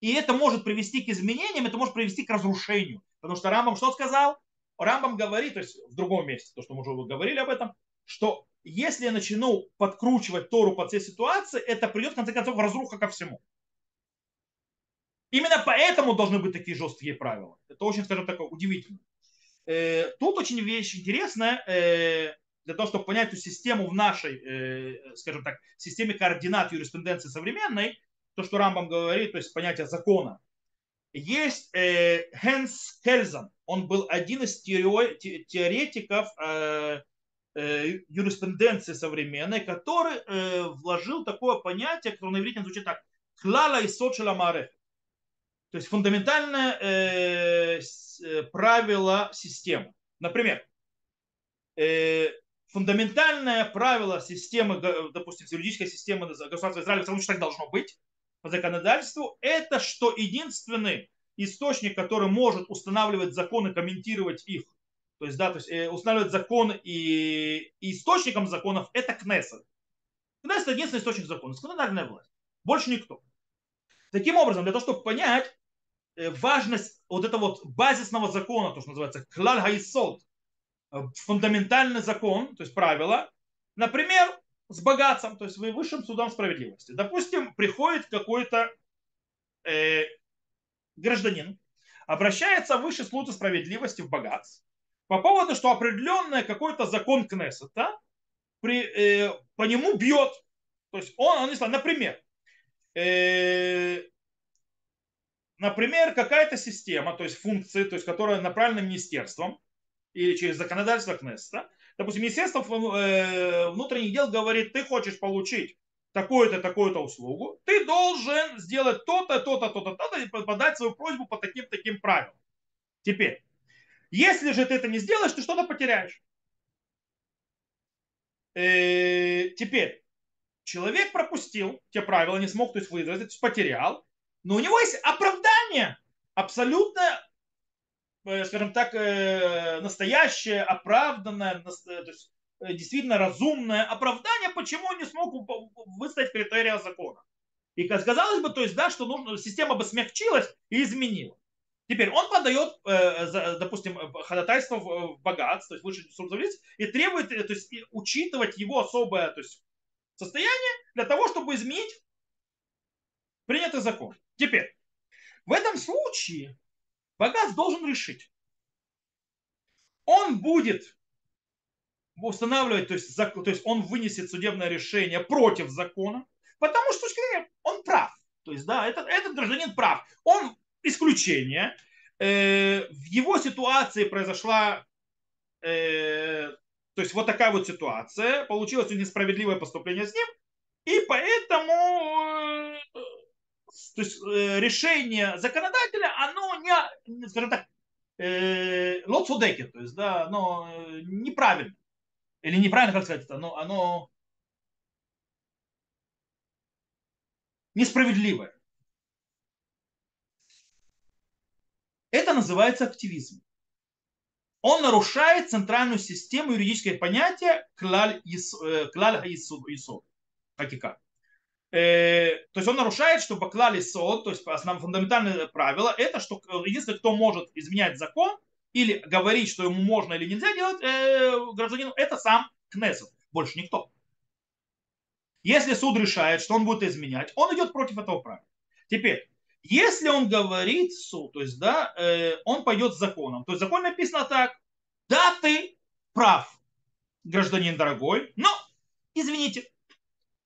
A: и это может привести к изменениям, это может привести к разрушению. Потому что Рамбам что сказал? Рамбам говорит, то есть в другом месте, то, что мы уже говорили об этом, что если я начну подкручивать Тору под все ситуации, это придет, в конце концов, разруха ко всему. Именно поэтому должны быть такие жесткие правила. Это очень, скажем так, удивительно. Э, тут очень вещь интересная э, для того, чтобы понять эту систему в нашей, э, скажем так, системе координат юриспруденции современной, то, что Рамбам говорит, то есть понятие закона. Есть Хенс Хельзен, он был один из теоретиков юриспруденции современной, который вложил такое понятие, которое на иврите звучит так, клала и сочела маре. То есть фундаментальное правило системы. Например, фундаментальное правило системы, допустим, юридической системы государства Израиля, потому что так должно быть по законодательству, это что единственный источник, который может устанавливать законы, комментировать их, то есть, да, то есть э, устанавливать законы и, источником законов это Кнессет. Кнессет единственный источник законов, законодательная власть. Больше никто. Таким образом, для того, чтобы понять э, важность вот этого вот базисного закона, то, что называется клаль хайсод, Э, фундаментальный закон, то есть правило, например, с богатством, то есть высшим судом справедливости. Допустим, приходит какой-то э, гражданин, обращается в высший суд справедливости в богатстве по поводу, что определенный какой-то закон Кнессета при, э, по нему бьет. То есть он, он например, э, например, какая-то система, то есть функции, то есть которая направлена министерством, или через законодательство Кнессета. Допустим, Министерство э, внутренних дел говорит, ты хочешь получить такую-то, такую-то услугу, ты должен сделать то-то, то-то, то-то, то-то и подать свою просьбу по таким-таким правилам. Теперь, если же ты это не сделаешь, ты что-то потеряешь. Э, теперь, человек пропустил те правила, не смог то есть выразить, потерял, но у него есть оправдание абсолютно Э, скажем так, э, настоящее, оправданное, то есть действительно разумное оправдание, почему он не смог выставить критерия закона. И казалось бы, то есть, да, что нужно, система бы смягчилась и изменила. Теперь он подает, э, допустим, ходатайство в богатство, то есть высший суд и требует то есть, учитывать его особое то есть, состояние для того, чтобы изменить принятый закон. Теперь, в этом случае богат должен решить. Он будет устанавливать, то есть, то есть он вынесет судебное решение против закона, потому что он прав. То есть, да, этот, этот гражданин прав. Он исключение. Э, в его ситуации произошла, э, то есть вот такая вот ситуация, получилось несправедливое поступление с ним, и поэтому э, то есть, решение законодателя, оно не, скажем так, лоцудеки, то есть, да, оно неправильно. Или неправильно, как сказать, оно, оно несправедливое. Это называется активизм. Он нарушает центральную систему юридических понятия клаль исод, хакика. Э, то есть он нарушает, что баклали сод, то есть основное фундаментальное правило, это что единственный, кто может изменять закон или говорить, что ему можно или нельзя делать э, гражданину, это сам Кнессет, больше никто. Если суд решает, что он будет изменять, он идет против этого правила. Теперь, если он говорит суд, то есть, да, э, он пойдет с законом, то есть закон написано так, да, ты прав, гражданин дорогой, но, извините,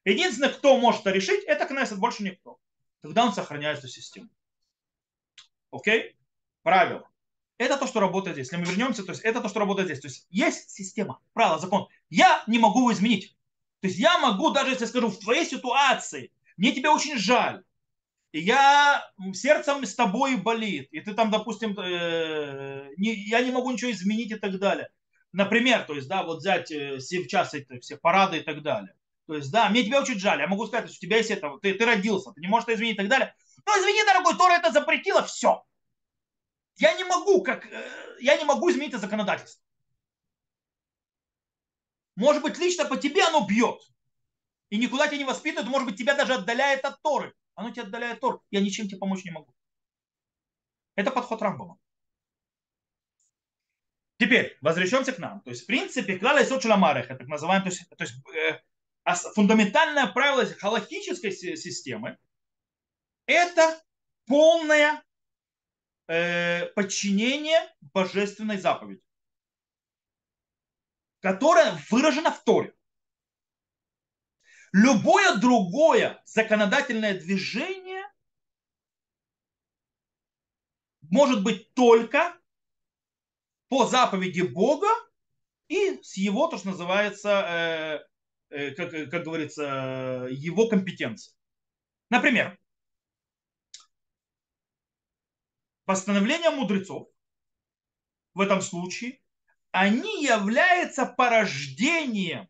A: Единственный, кто может это решить, это Кнессет, больше никто. Тогда он сохраняет эту систему. Окей? Правило. Это то, что работает здесь. Если мы вернемся, то есть это то, что работает здесь. То есть есть система, правило, закон. Я не могу его изменить. То есть я могу, даже если скажу, в твоей ситуации, мне тебя очень жаль, я сердцем с тобой болит, и ты там, допустим, э, не, я не могу ничего изменить и так далее. Например, то есть, да, вот взять э, сейчас эти все парады и так далее. То есть, да, мне тебя очень жаль. Я могу сказать, что у тебя есть это, ты, ты родился, ты не можешь это изменить и так далее. Ну, извини, дорогой, Тора это запретила, все. Я не могу, как, э, я не могу изменить это законодательство. Может быть, лично по тебе оно бьет. И никуда тебя не воспитывает, может быть, тебя даже отдаляет от Торы. Оно тебя отдаляет от Торы. Я ничем тебе помочь не могу. Это подход Рамбова. Теперь, возвращаемся к нам. То есть, в принципе, клала и сочеламареха, так называемый, то есть, то есть э, фундаментальное правило халахической системы – это полное э, подчинение божественной заповеди, которая выражена в Торе. Любое другое законодательное движение может быть только по заповеди Бога и с его, то, что называется, э, Э, как, э, как говорится, его компетенции. Например, постановления мудрецов в этом случае, они являются порождением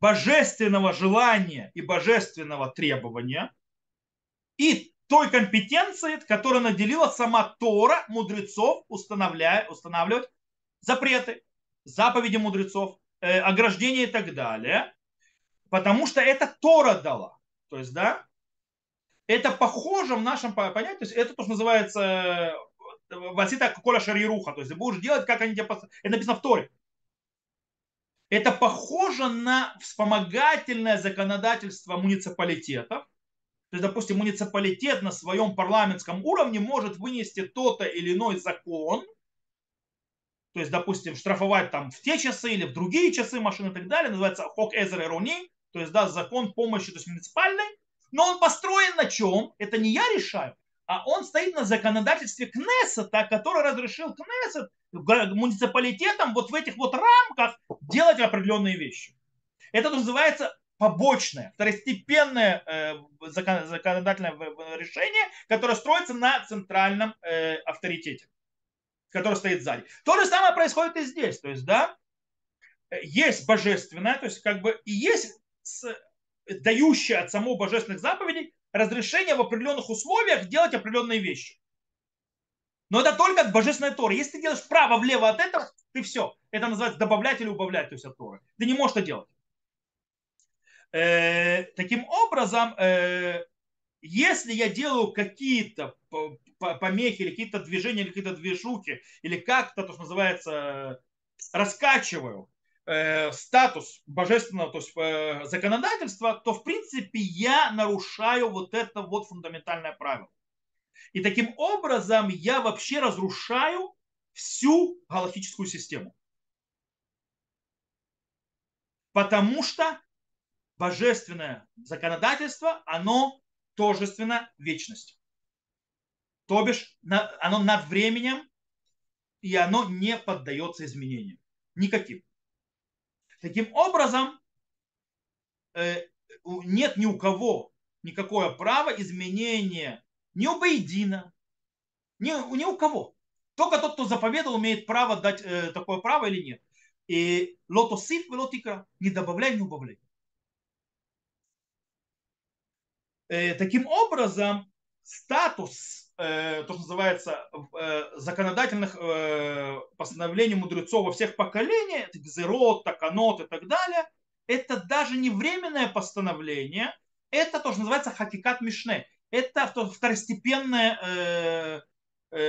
A: божественного желания и божественного требования и той компетенции, которая наделила сама Тора мудрецов устанавливать запреты, заповеди мудрецов, э, ограждения и так далее. Потому что это Тора дала. То есть, да, это похоже в нашем понятии, то есть это то, что называется э, Васита Кола Шарируха, то есть ты будешь делать, как они тебе Это написано в Торе. Это похоже на вспомогательное законодательство муниципалитетов. То есть, допустим, муниципалитет на своем парламентском уровне может вынести тот-то или иной закон – то есть, допустим, штрафовать там в те часы или в другие часы машины и так далее, называется Хок Эзер Эрони, то есть, да, закон помощи, то есть муниципальной, но он построен на чем? Это не я решаю, а он стоит на законодательстве Кнессета, который разрешил Кнессет муниципалитетам вот в этих вот рамках делать определенные вещи. Это называется побочное, второстепенное э, законодательное решение, которое строится на центральном э, авторитете который стоит сзади. То же самое происходит и здесь. То есть, да, есть божественное, то есть как бы и есть дающее от самого божественных заповедей разрешение в определенных условиях делать определенные вещи. Но это только от божественной. Если ты делаешь вправо-влево от этого, ты все. Это называется добавлять или убавлять, то есть от Торы. Ты не можешь это делать. Э, таким образом, э, если я делаю какие-то помехи или какие-то движения, или какие-то движухи, или как-то, то, что называется, раскачиваю э, статус божественного то есть, э, законодательства, то, в принципе, я нарушаю вот это вот фундаментальное правило. И таким образом я вообще разрушаю всю галактическую систему. Потому что божественное законодательство, оно тожественно вечности. То бишь, оно над временем, и оно не поддается изменениям. Никаким. Таким образом, э, нет ни у кого никакое право изменения ни у Бейдина, ни, ни у кого. Только тот, кто заповедовал, имеет право дать э, такое право или нет. И лотосиф и лотикра. Не добавляй, не убавляй. Э, таким образом, статус, э, то, что называется, э, законодательных постановлений мудрецов во всех поколениях, Гзерот, Таканот и так далее, это даже не временное постановление, это то, что называется хакикат Мишне. Это второстепенное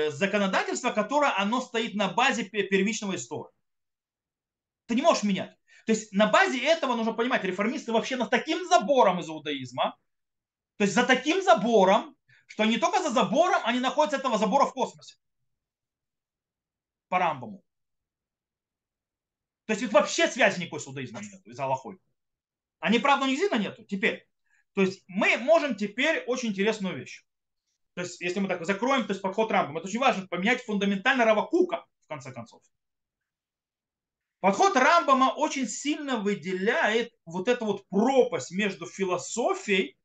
A: законодательство, которое оно стоит на базе первичного истории. Ты не можешь менять. То есть на базе этого нужно понимать, реформисты вообще над таким забором из иудаизма, то есть за таким забором, что не только за забором, они находятся этого забора в космосе. По Рамбаму. То есть их вообще связи никакой с иудаизмом нет, из Аллахой. Они, правда, у них сильно нету. Теперь. То есть мы можем теперь очень интересную вещь. То есть, если мы так закроем то есть подход Рамбама, это очень важно, поменять фундаментально Равакука, в конце концов. Подход Рамбама очень сильно выделяет вот эту вот пропасть между философией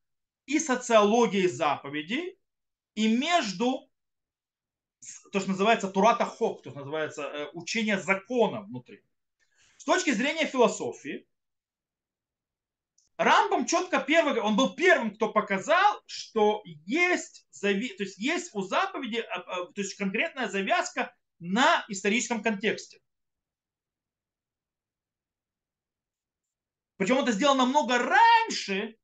A: и социологией заповедей, и между то, что называется Турата Хок, то, что называется э, учение закона внутри. С точки зрения философии, Рамбам четко первый, он был первым, кто показал, что есть, то есть есть у заповеди а, а, то есть конкретная завязка на историческом контексте. Причем это сделано намного раньше,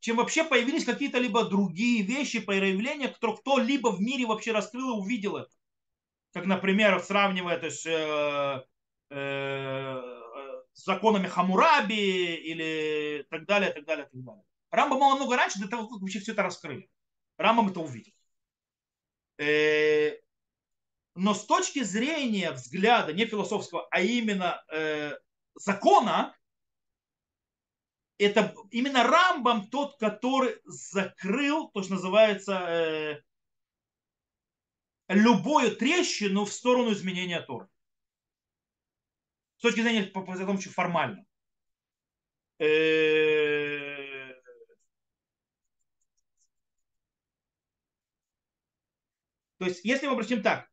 A: чем вообще появились какие-то либо другие вещи, проявления, которые кто-либо в мире вообще раскрыл и увидел это. Как, например, сравнивая то есть, э, э, с законами Хамураби или так далее, так далее, так далее. Рамбам было много раньше, до того, как вообще все это раскрыли. Рамбам это увидел. Э, но с точки зрения взгляда, не философского, а именно э, закона, это именно Рамбам тот, который закрыл то, что называется э, любую трещину в сторону изменения Торы. С точки зрения, по потому формально. Э, то есть, если мы обратим так,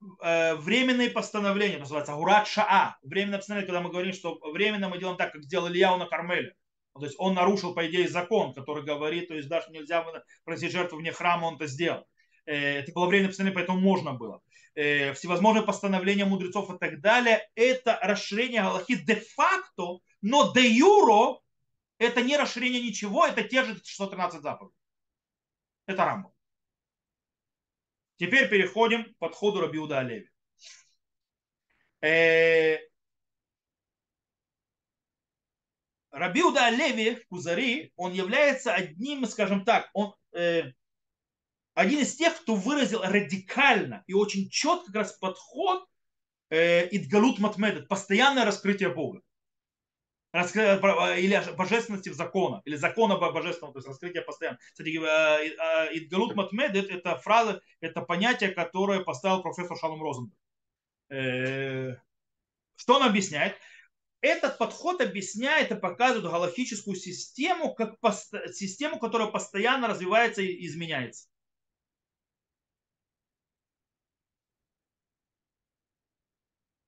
A: временные постановления, называется Гурат Шаа. Временное постановление, когда мы говорим, что временно мы делаем так, как сделал Ильяу на Кармеле. То есть он нарушил, по идее, закон, который говорит, то есть даже нельзя просить жертву вне храма, он это сделал. Э, это было временное постановление, поэтому можно было. Э, всевозможные постановления мудрецов и так далее. Это расширение Галахи де-факто, но де-юро это не расширение ничего, это те же 613 заповедей. Это Рамбо. Теперь переходим к подходу Рабиуда Олеви. Э, Рабиуда Олеви Кузари, он является одним, скажем так, он э, один из тех, кто выразил радикально и очень четко как раз подход э, Идгалут Матмедет, постоянное раскрытие Бога. Э, или божественности в закона, или закона божественного, то есть раскрытие постоянно. Кстати, э, э, Идгалут Матмед это фраза, это понятие, которое поставил профессор Шалом Розенберг. Что он объясняет? Этот подход объясняет и показывает галактическую систему как систему, которая постоянно развивается и изменяется.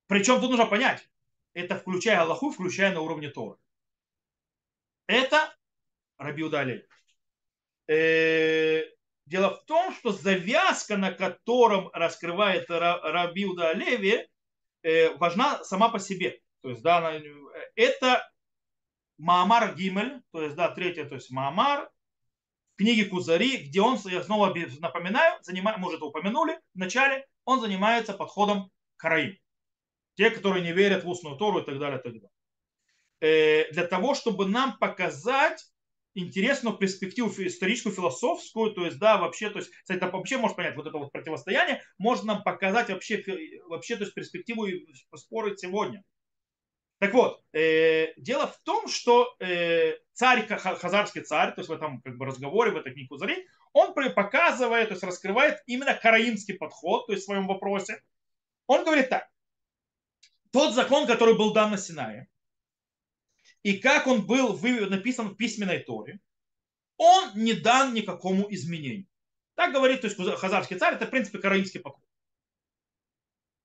A: Причем тут нужно понять, это включая Аллаху, включая на уровне Торы. Это Раби Удалей. Э, дело в том, что завязка, на котором раскрывает Раби Удалеви, э, важна сама по себе. То есть, да, это Маамар Гимель, то есть, да, третье, то есть Маамар, в книге Кузари, где он, я снова напоминаю, занимает, это упомянули в начале, он занимается подходом караим. Те, которые не верят в устную Тору и так далее, и так далее. Э, для того, чтобы нам показать интересную перспективу историческую, философскую, то есть, да, вообще, то есть, кстати, вообще может понять вот это вот противостояние, может нам показать вообще, вообще то есть, перспективу и споры сегодня. Так вот, э, дело в том, что э, царь, хазарский царь, то есть в этом как бы, разговоре, в этой книге Кузари, он показывает, то есть раскрывает именно караимский подход, то есть в своем вопросе. Он говорит так. Тот закон, который был дан на Синае, и как он был написан в письменной Торе, он не дан никакому изменению. Так говорит то есть, хазарский царь, это в принципе караимский подход.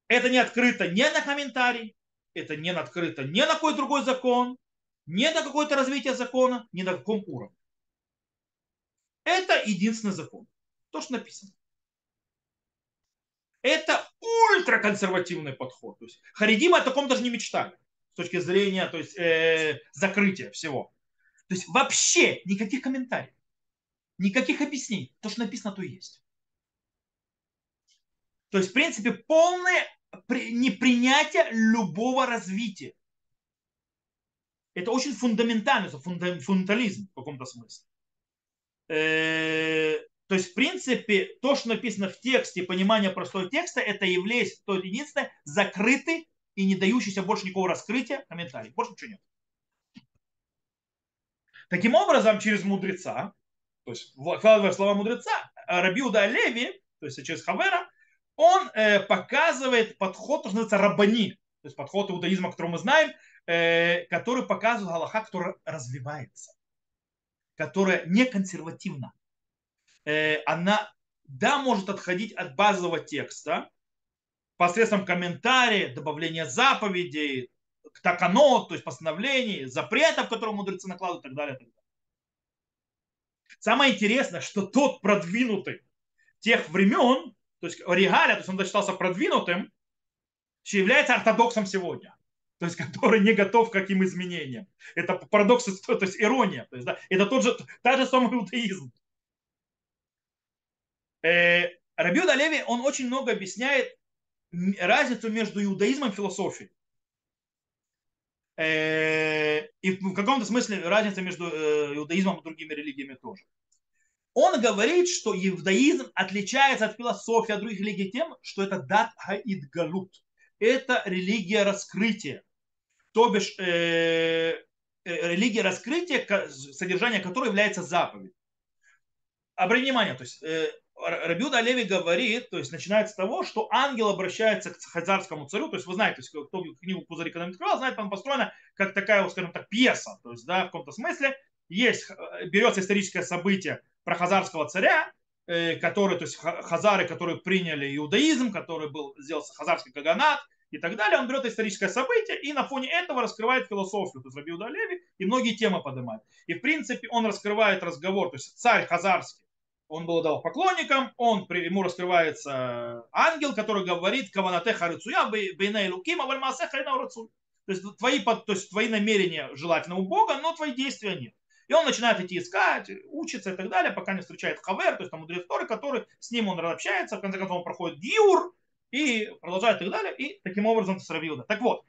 A: Это не открыто ни на комментарий, это не открыто ни на какой другой закон, ни на какое-то развитие закона, ни на каком уровне. Это единственный закон. То, что написано. Это ультраконсервативный подход. То есть харидимы о таком даже не мечтали точки зрения то есть, э, закрытия всего. То есть вообще никаких комментариев, никаких объяснений. То, что написано, то и есть. То есть, в принципе, полное непринятие любого развития. Это очень фундаментально, фундаментализм в каком-то смысле. Э, то есть, в принципе, то, что написано в тексте, понимание простого текста, это является то единственное закрытый и не дающийся больше никакого раскрытия комментарий. Больше ничего нет. Таким образом, через мудреца, то есть вкладывая слова мудреца, Рабиуда Леви, то есть через Хавера, он э, показывает подход, то, что называется рабани, то есть подход иудаизма, который мы знаем, э, который показывает Галаха, который развивается, которая не консервативна. Э, она, да, может отходить от базового текста, посредством комментариев, добавления заповедей, таканот, то есть постановлений, запретов, которые мудрецы накладывают и так далее. И так далее. Самое интересное, что тот продвинутый тех времен, то есть Регаля, то есть он считался продвинутым, является ортодоксом сегодня. То есть, который не готов к каким изменениям. Это парадокс, то есть ирония. То есть, да, это тот же, та же самый иудаизм. Э, Рабиуда Леви, он очень много объясняет разницу между иудаизмом и философией. Э, и в каком-то смысле разница между э, иудаизмом и другими религиями тоже. Он говорит, что иудаизм отличается от философии, от других религий тем, что это дат хаид галут. Это религия раскрытия. То бишь, э, э, религия раскрытия, содержание которой является заповедь. Обратите внимание, то есть э, Рабиуда Леви говорит, то есть начинается с того, что ангел обращается к хазарскому царю, то есть вы знаете, то есть, кто книгу Кузари когда открывал, знает, она построена как такая, скажем так, пьеса, то есть, да, в каком-то смысле есть, берется историческое событие про хазарского царя, э, который, то есть хазары, которые приняли иудаизм, который был, сделал хазарский каганат и так далее, он берет историческое событие и на фоне этого раскрывает философию, то есть Рабиуда Леви, и многие темы поднимает. И в принципе он раскрывает разговор, то есть царь хазарский, он был дал поклонникам, он, ему раскрывается ангел, который говорит, каванате харицуя, бейней луким, авальмасе То есть твои, то есть твои намерения желательно у Бога, но твои действия нет. И он начинает идти искать, учиться и так далее, пока не встречает Хавер, то есть там мудрец Торы, который с ним он общается, в конце концов он проходит Гиур и продолжает и так далее, и таким образом сравил. Так вот,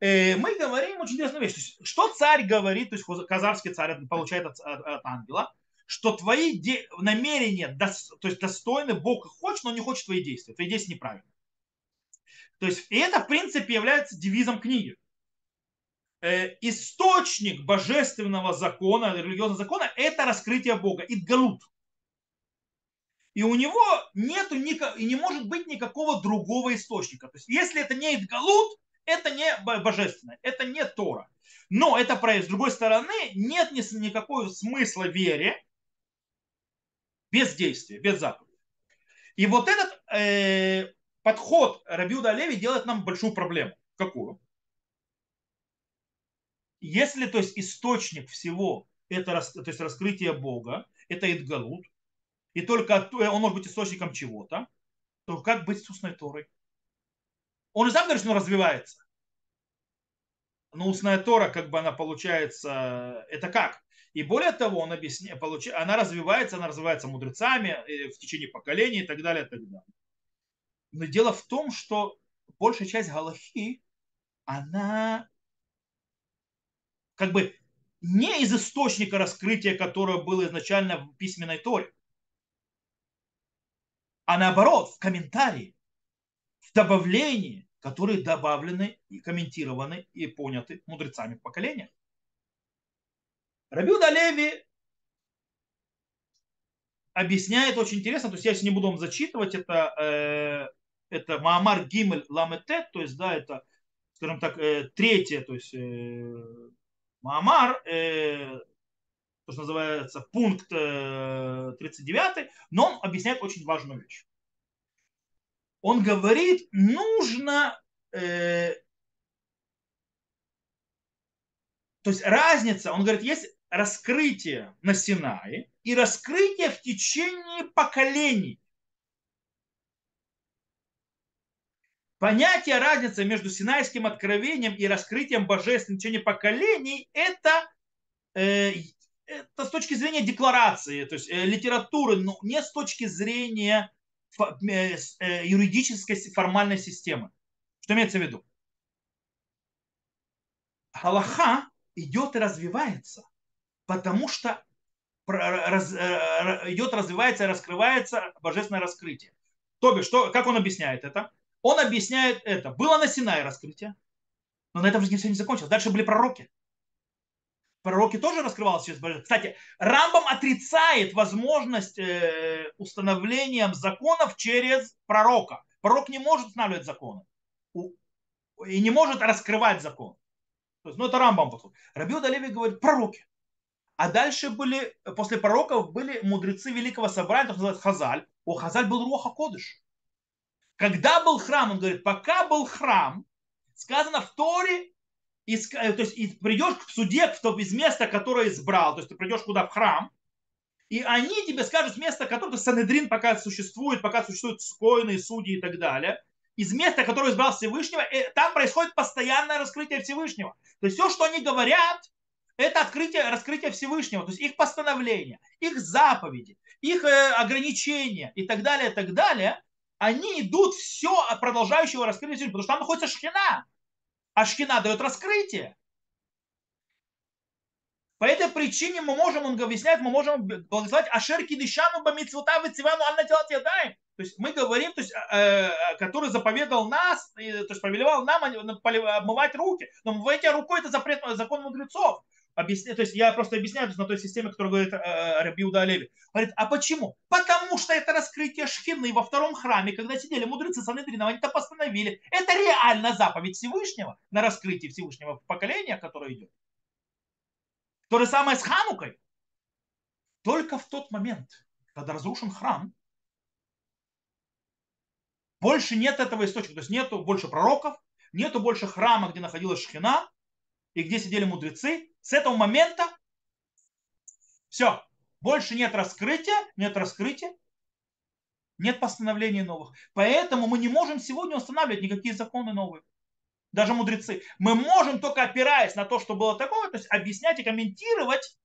A: э, мы говорим очень интересную вещь. Что царь говорит, то есть казарский царь получает от, от, от ангела, что твои де- намерения дос- то есть достойны, Бог хочет, но не хочет твои действия. Твои действия неправильны. То есть и это, в принципе, является девизом книги. Э, источник божественного закона, религиозного закона, это раскрытие Бога, идгалут. И у него нету и не может быть никакого другого источника. То есть, если это не идгалут, это не божественное, это не Тора. Но это с другой стороны нет никакого смысла вере, без действия, без заповеди. И вот этот э, подход Рабиуда Леви делает нам большую проблему. Какую? Если, то есть, источник всего это то есть, раскрытие Бога, это Идгалут, и только он может быть источником чего-то, то как быть с устной Торой? Он и сам говорит, что он развивается. Но устная Тора, как бы она получается, это как? И более того, он объясняет, получ... она развивается, она развивается мудрецами э, в течение поколений и так далее, и так далее. Но дело в том, что большая часть Галахи, она как бы не из источника раскрытия, которое было изначально в письменной Торе, а наоборот, в комментарии, в добавлении, которые добавлены и комментированы и поняты мудрецами в поколениях. Рабиуда Леви объясняет очень интересно, то есть я сейчас не буду вам зачитывать, это, э, это Маамар Гимель Ламетет, то есть, да, это, скажем так, э, третье, то есть э, Маамар, э, то, что называется пункт э, 39, но он объясняет очень важную вещь. Он говорит, нужно э, то есть разница, он говорит, есть раскрытие на Синае и раскрытие в течение поколений. Понятие разницы между Синайским откровением и раскрытием божественного течение поколений это, э, это с точки зрения декларации, то есть э, литературы, но не с точки зрения э, э, юридической формальной системы. Что имеется в виду? Галаха идет и развивается потому что раз, э, идет, развивается, раскрывается божественное раскрытие. То бишь, что, как он объясняет это? Он объясняет это. Было на Синае раскрытие, но на этом же все не закончилось. Дальше были пророки. Пророки тоже раскрывалось через божественное. Кстати, Рамбам отрицает возможность э, установления законов через пророка. Пророк не может устанавливать законы и не может раскрывать закон. То есть, ну, это Рамбам подход. Рабиуда Леви говорит, пророки. А дальше были, после пророков были мудрецы Великого Собрания, так называют Хазаль. О, Хазаль был Руха Кодыш. Когда был храм, он говорит, пока был храм, сказано в Торе, и, э, то есть и придешь к суде в из места, которое избрал, то есть ты придешь куда в храм, и они тебе скажут с места, которое Санедрин пока существует, пока существуют скоины, судьи и так далее, из места, которое избрал Всевышнего, э, там происходит постоянное раскрытие Всевышнего. То есть все, что они говорят, это открытие, раскрытие Всевышнего, то есть их постановления, их заповеди, их э, ограничения и так далее, и так далее, они идут все от продолжающего раскрытия потому что там находится шхина. А шхина дает раскрытие. По этой причине мы можем, он объясняет, мы можем благословить Ашерки Дишану Бамицвута Вицивану Анна Ядаем. То есть мы говорим, то есть, э, э, который заповедал нас, то есть повелевал нам обмывать руки. Но мывайте рукой это запрет, закон мудрецов объясняю, то есть я просто объясняю на той системе, которую говорит э, Рабиуда Олеви. Говорит, а почему? Потому что это раскрытие шхины во втором храме, когда сидели мудрецы Санедринова, они это постановили. Это реально заповедь Всевышнего на раскрытие Всевышнего поколения, которое идет. То же самое с Ханукой. Только в тот момент, когда разрушен храм, больше нет этого источника. То есть нету больше пророков, нету больше храма, где находилась шхина, и где сидели мудрецы, с этого момента все, больше нет раскрытия, нет раскрытия, нет постановлений новых. Поэтому мы не можем сегодня устанавливать никакие законы новые. Даже мудрецы. Мы можем только опираясь на то, что было такое, то есть объяснять и комментировать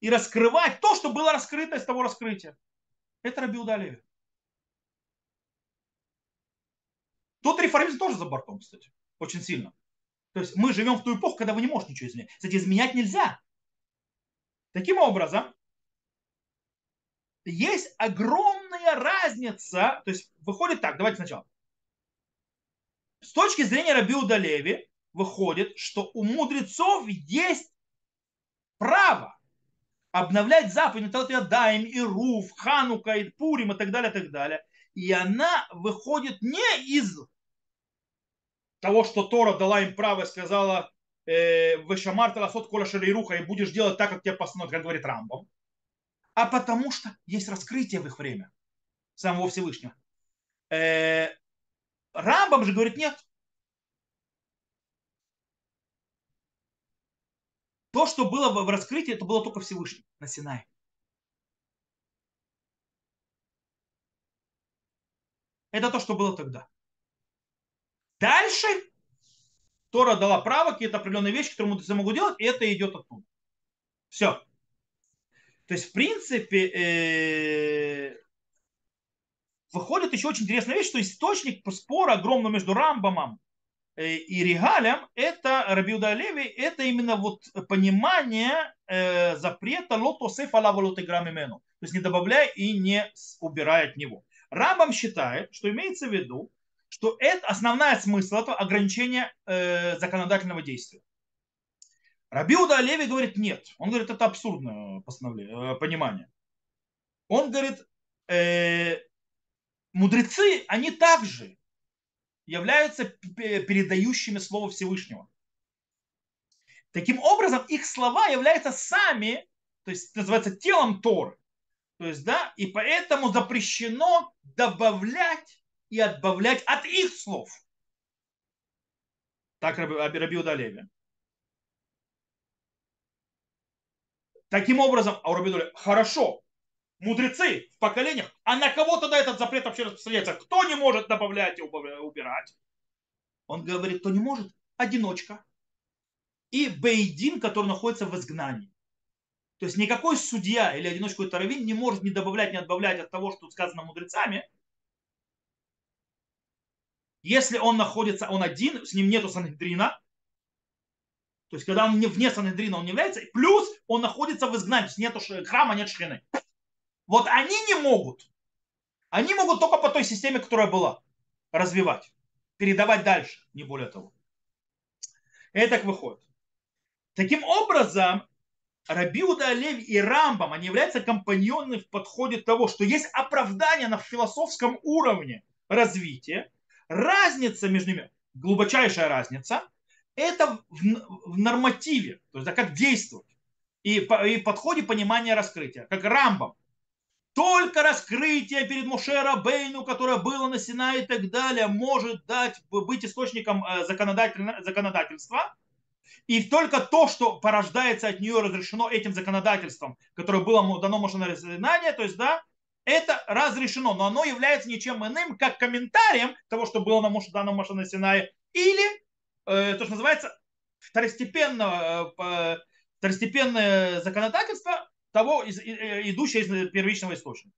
A: и раскрывать то, что было раскрыто из того раскрытия. Это Раби Удалеви. Тут реформизм тоже за бортом, кстати, очень сильно. То есть мы живем в ту эпоху, когда вы не можете ничего изменять. Кстати, изменять нельзя. Таким образом, есть огромная разница. То есть выходит так, давайте сначала. С точки зрения Рабиуда Леви выходит, что у мудрецов есть право обновлять заповеди Талатиадаем, и Руф, Ханука, и Пурим и так далее, и так далее. И она выходит не из того, что Тора дала им право и сказала, э, Вешамар Таласот Кола Шалируха, и будешь делать так, как тебе постановят, как говорит Рамбом, а потому что есть раскрытие в их время самого Всевышнего. Э, Рамбам же говорит, нет. То, что было в раскрытии, это было только Всевышний на Синае. Это то, что было тогда. Дальше Тора дала право, какие-то определенные вещи, которые мудрецы могут делать, и это идет оттуда. Все. То есть, в принципе, э, выходит еще очень интересная вещь, что источник спора огромного между Рамбамом э, и Регалем, это Рабиуда Леви, это именно вот понимание э, запрета лотосеф алавалотеграмимену. То есть не добавляя и не убирая от него. Рамбам считает, что имеется в виду, что это основная смысл этого ограничения э, законодательного действия. Рабиуда Леви говорит нет. Он говорит, это абсурдное постановление, э, понимание. Он говорит, э, мудрецы, они также являются передающими слово Всевышнего. Таким образом, их слова являются сами, то есть называется телом Торы. То есть, да, и поэтому запрещено добавлять и отбавлять от их слов. Так Раби Удалеви. Таким образом, а у Раби хорошо, мудрецы в поколениях, а на кого тогда этот запрет вообще распространяется? Кто не может добавлять и убирать? Он говорит, кто не может, одиночка. И Бейдин, который находится в изгнании. То есть никакой судья или одиночка Таравин не может не добавлять, не отбавлять от того, что сказано мудрецами, если он находится, он один, с ним нету Санхедрина, то есть когда он вне Санхедрина он не является, плюс он находится в изгнании, то нету храма, нет шхины. Вот они не могут. Они могут только по той системе, которая была, развивать, передавать дальше, не более того. Это так выходит. Таким образом, Рабиуда Олеви и Рамбам, они являются компаньонами в подходе того, что есть оправдание на философском уровне развития, разница между ними, глубочайшая разница, это в, в нормативе, то есть да, как действовать, и, и в подходе понимания раскрытия, как Рамбам только раскрытие перед Мушера Бейну, которое было на Синае и так далее, может дать, быть источником э, законодательства. И только то, что порождается от нее, разрешено этим законодательством, которое было дано Моше на то есть, да, это разрешено, но оно является ничем иным, как комментарием того, что было на Моше, дано Моше на Синае, или э, то, что называется второстепенное, э, второстепенное законодательство, того, идущее из первичного источника.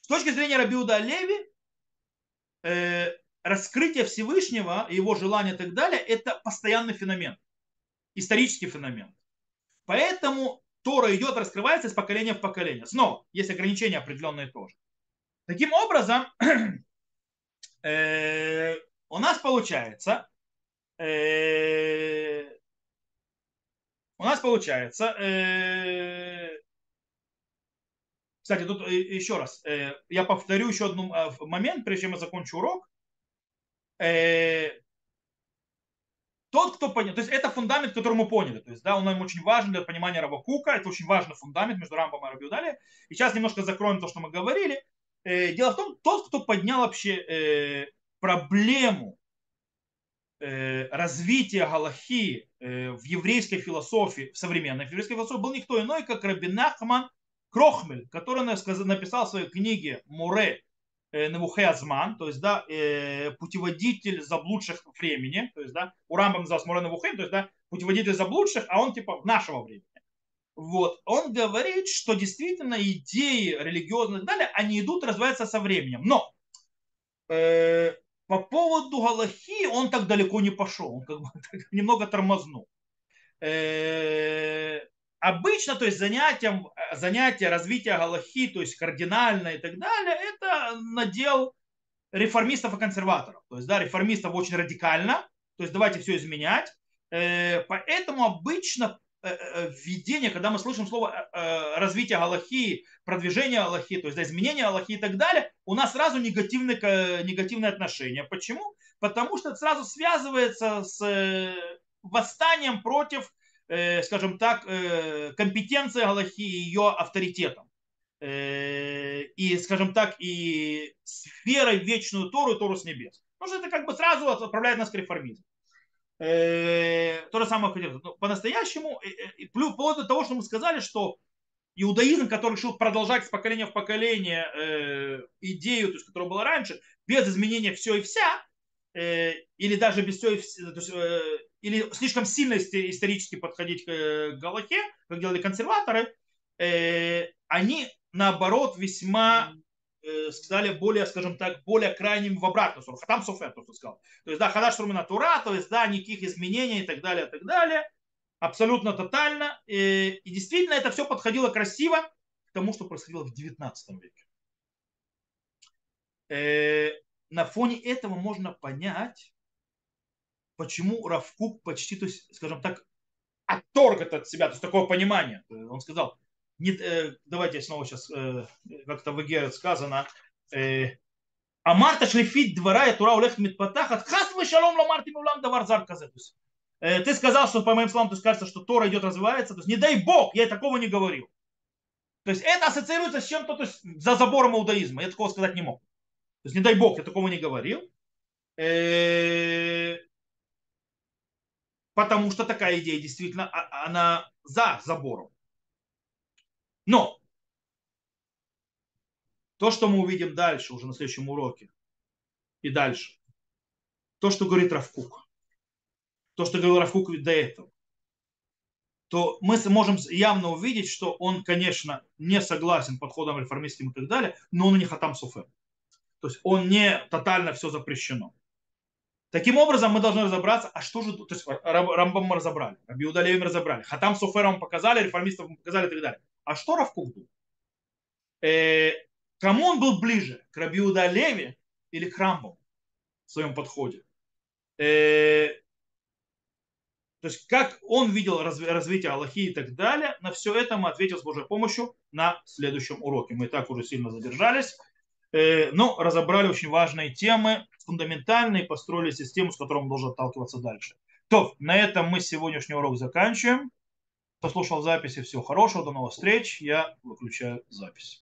A: С точки зрения Рабиуда Леви, э, раскрытие Всевышнего, его желание и так далее, это постоянный феномен, исторический феномен. Поэтому Тора идет, раскрывается из поколения в поколение. Снова, есть ограничения определенные тоже. Таким образом, э, у нас получается, э, у нас получается, э, кстати, тут еще раз, я повторю еще один э, момент, прежде чем я закончу урок. Тот, кто понял, то есть это фундамент, который мы поняли, то есть, да, он нам очень важен для понимания Равакука, это очень важный фундамент между Рамбом и Рабиудали. И сейчас немножко закроем то, что мы говорили. Дело в том, тот, кто поднял вообще проблему развития Галахи в еврейской философии, в современной еврейской философии, был никто иной, как Рабин Нахман Крохмель, который написал в своей книге Муре э, Невухеазман, то есть, да, э, путеводитель заблудших времени, то есть, да, у Рамбам назывался Муре Невухей, то есть, да, путеводитель заблудших, а он типа нашего времени. Вот. Он говорит, что действительно идеи религиозные и так далее, они идут, развиваются со временем. Но э, по поводу Галахи он так далеко не пошел, он как бы немного тормознул. Э, обычно, то есть занятием, э, занятие развития Галахи, то есть кардинально и так далее, это надел реформистов и консерваторов. То есть, да, реформистов очень радикально, то есть давайте все изменять. Э, поэтому обычно э, введение, когда мы слышим слово развитие Галахи, продвижение Галахи, то есть да, изменение Галахи и так далее, у нас сразу негативное, негативное отношение. Почему? Потому что это сразу связывается с восстанием против скажем так, э, компетенция Галахи и ее авторитетом. Э, и, скажем так, и с верой в вечную Тору Тору с небес. Потому что это как бы сразу отправляет нас к реформизму. То же самое хотел. Но по-настоящему, вплоть до того, что мы сказали, что иудаизм, который решил продолжать с поколения в поколение идею, то есть, которая была раньше, без изменения все и вся, или даже без все и вся, то есть, или слишком сильно исторически подходить к Галахе, как делали консерваторы, э, они наоборот весьма э, сказали более, скажем так, более крайним в обратную сторону. Хатам Софер, то, что сказал. То есть, да, Хадаш Сурмина Тура, то есть, да, никаких изменений и так далее, и так далее. Абсолютно тотально. И, и действительно это все подходило красиво к тому, что происходило в 19 веке. Э, на фоне этого можно понять, почему Равкук почти, то есть, скажем так, отторг это от себя, то есть такое понимание. Он сказал, не, э, давайте я снова сейчас, э, как-то в Эгере сказано, э, Амарта шлифит двора и тура улех митпатахат, хас вы шалом ламарти мулам давар зар э, Ты сказал, что по моим словам, то есть кажется, что Тора идет развивается, то есть не дай Бог, я такого не говорил. То есть это ассоциируется с чем-то, то есть за забором иудаизма, я такого сказать не мог. То есть не дай Бог, я такого не говорил. Э, потому что такая идея действительно, а, она за забором. Но то, что мы увидим дальше, уже на следующем уроке, и дальше, то, что говорит Равкук, то, что говорил Равкук до этого, то мы можем явно увидеть, что он, конечно, не согласен подходом реформистским и так далее, но он не хатам суфер. То есть он не тотально все запрещено. Таким образом, мы должны разобраться, а что же, то есть Рамбам мы разобрали, Рабиуда Леви мы разобрали, Хатам Суфером показали, реформистов показали и так далее. А что Равкук был? Э, кому он был ближе? К Рабиуда Леви или к Рамбам в своем подходе? Э, то есть, как он видел разви- развитие Аллахи и так далее, на все это мы ответим с Божьей помощью на следующем уроке. Мы и так уже сильно задержались. Но разобрали очень важные темы, фундаментальные, построили систему, с которой он должен отталкиваться дальше. То, на этом мы сегодняшний урок заканчиваем. Послушал записи, всего хорошего, до новых встреч. Я выключаю запись.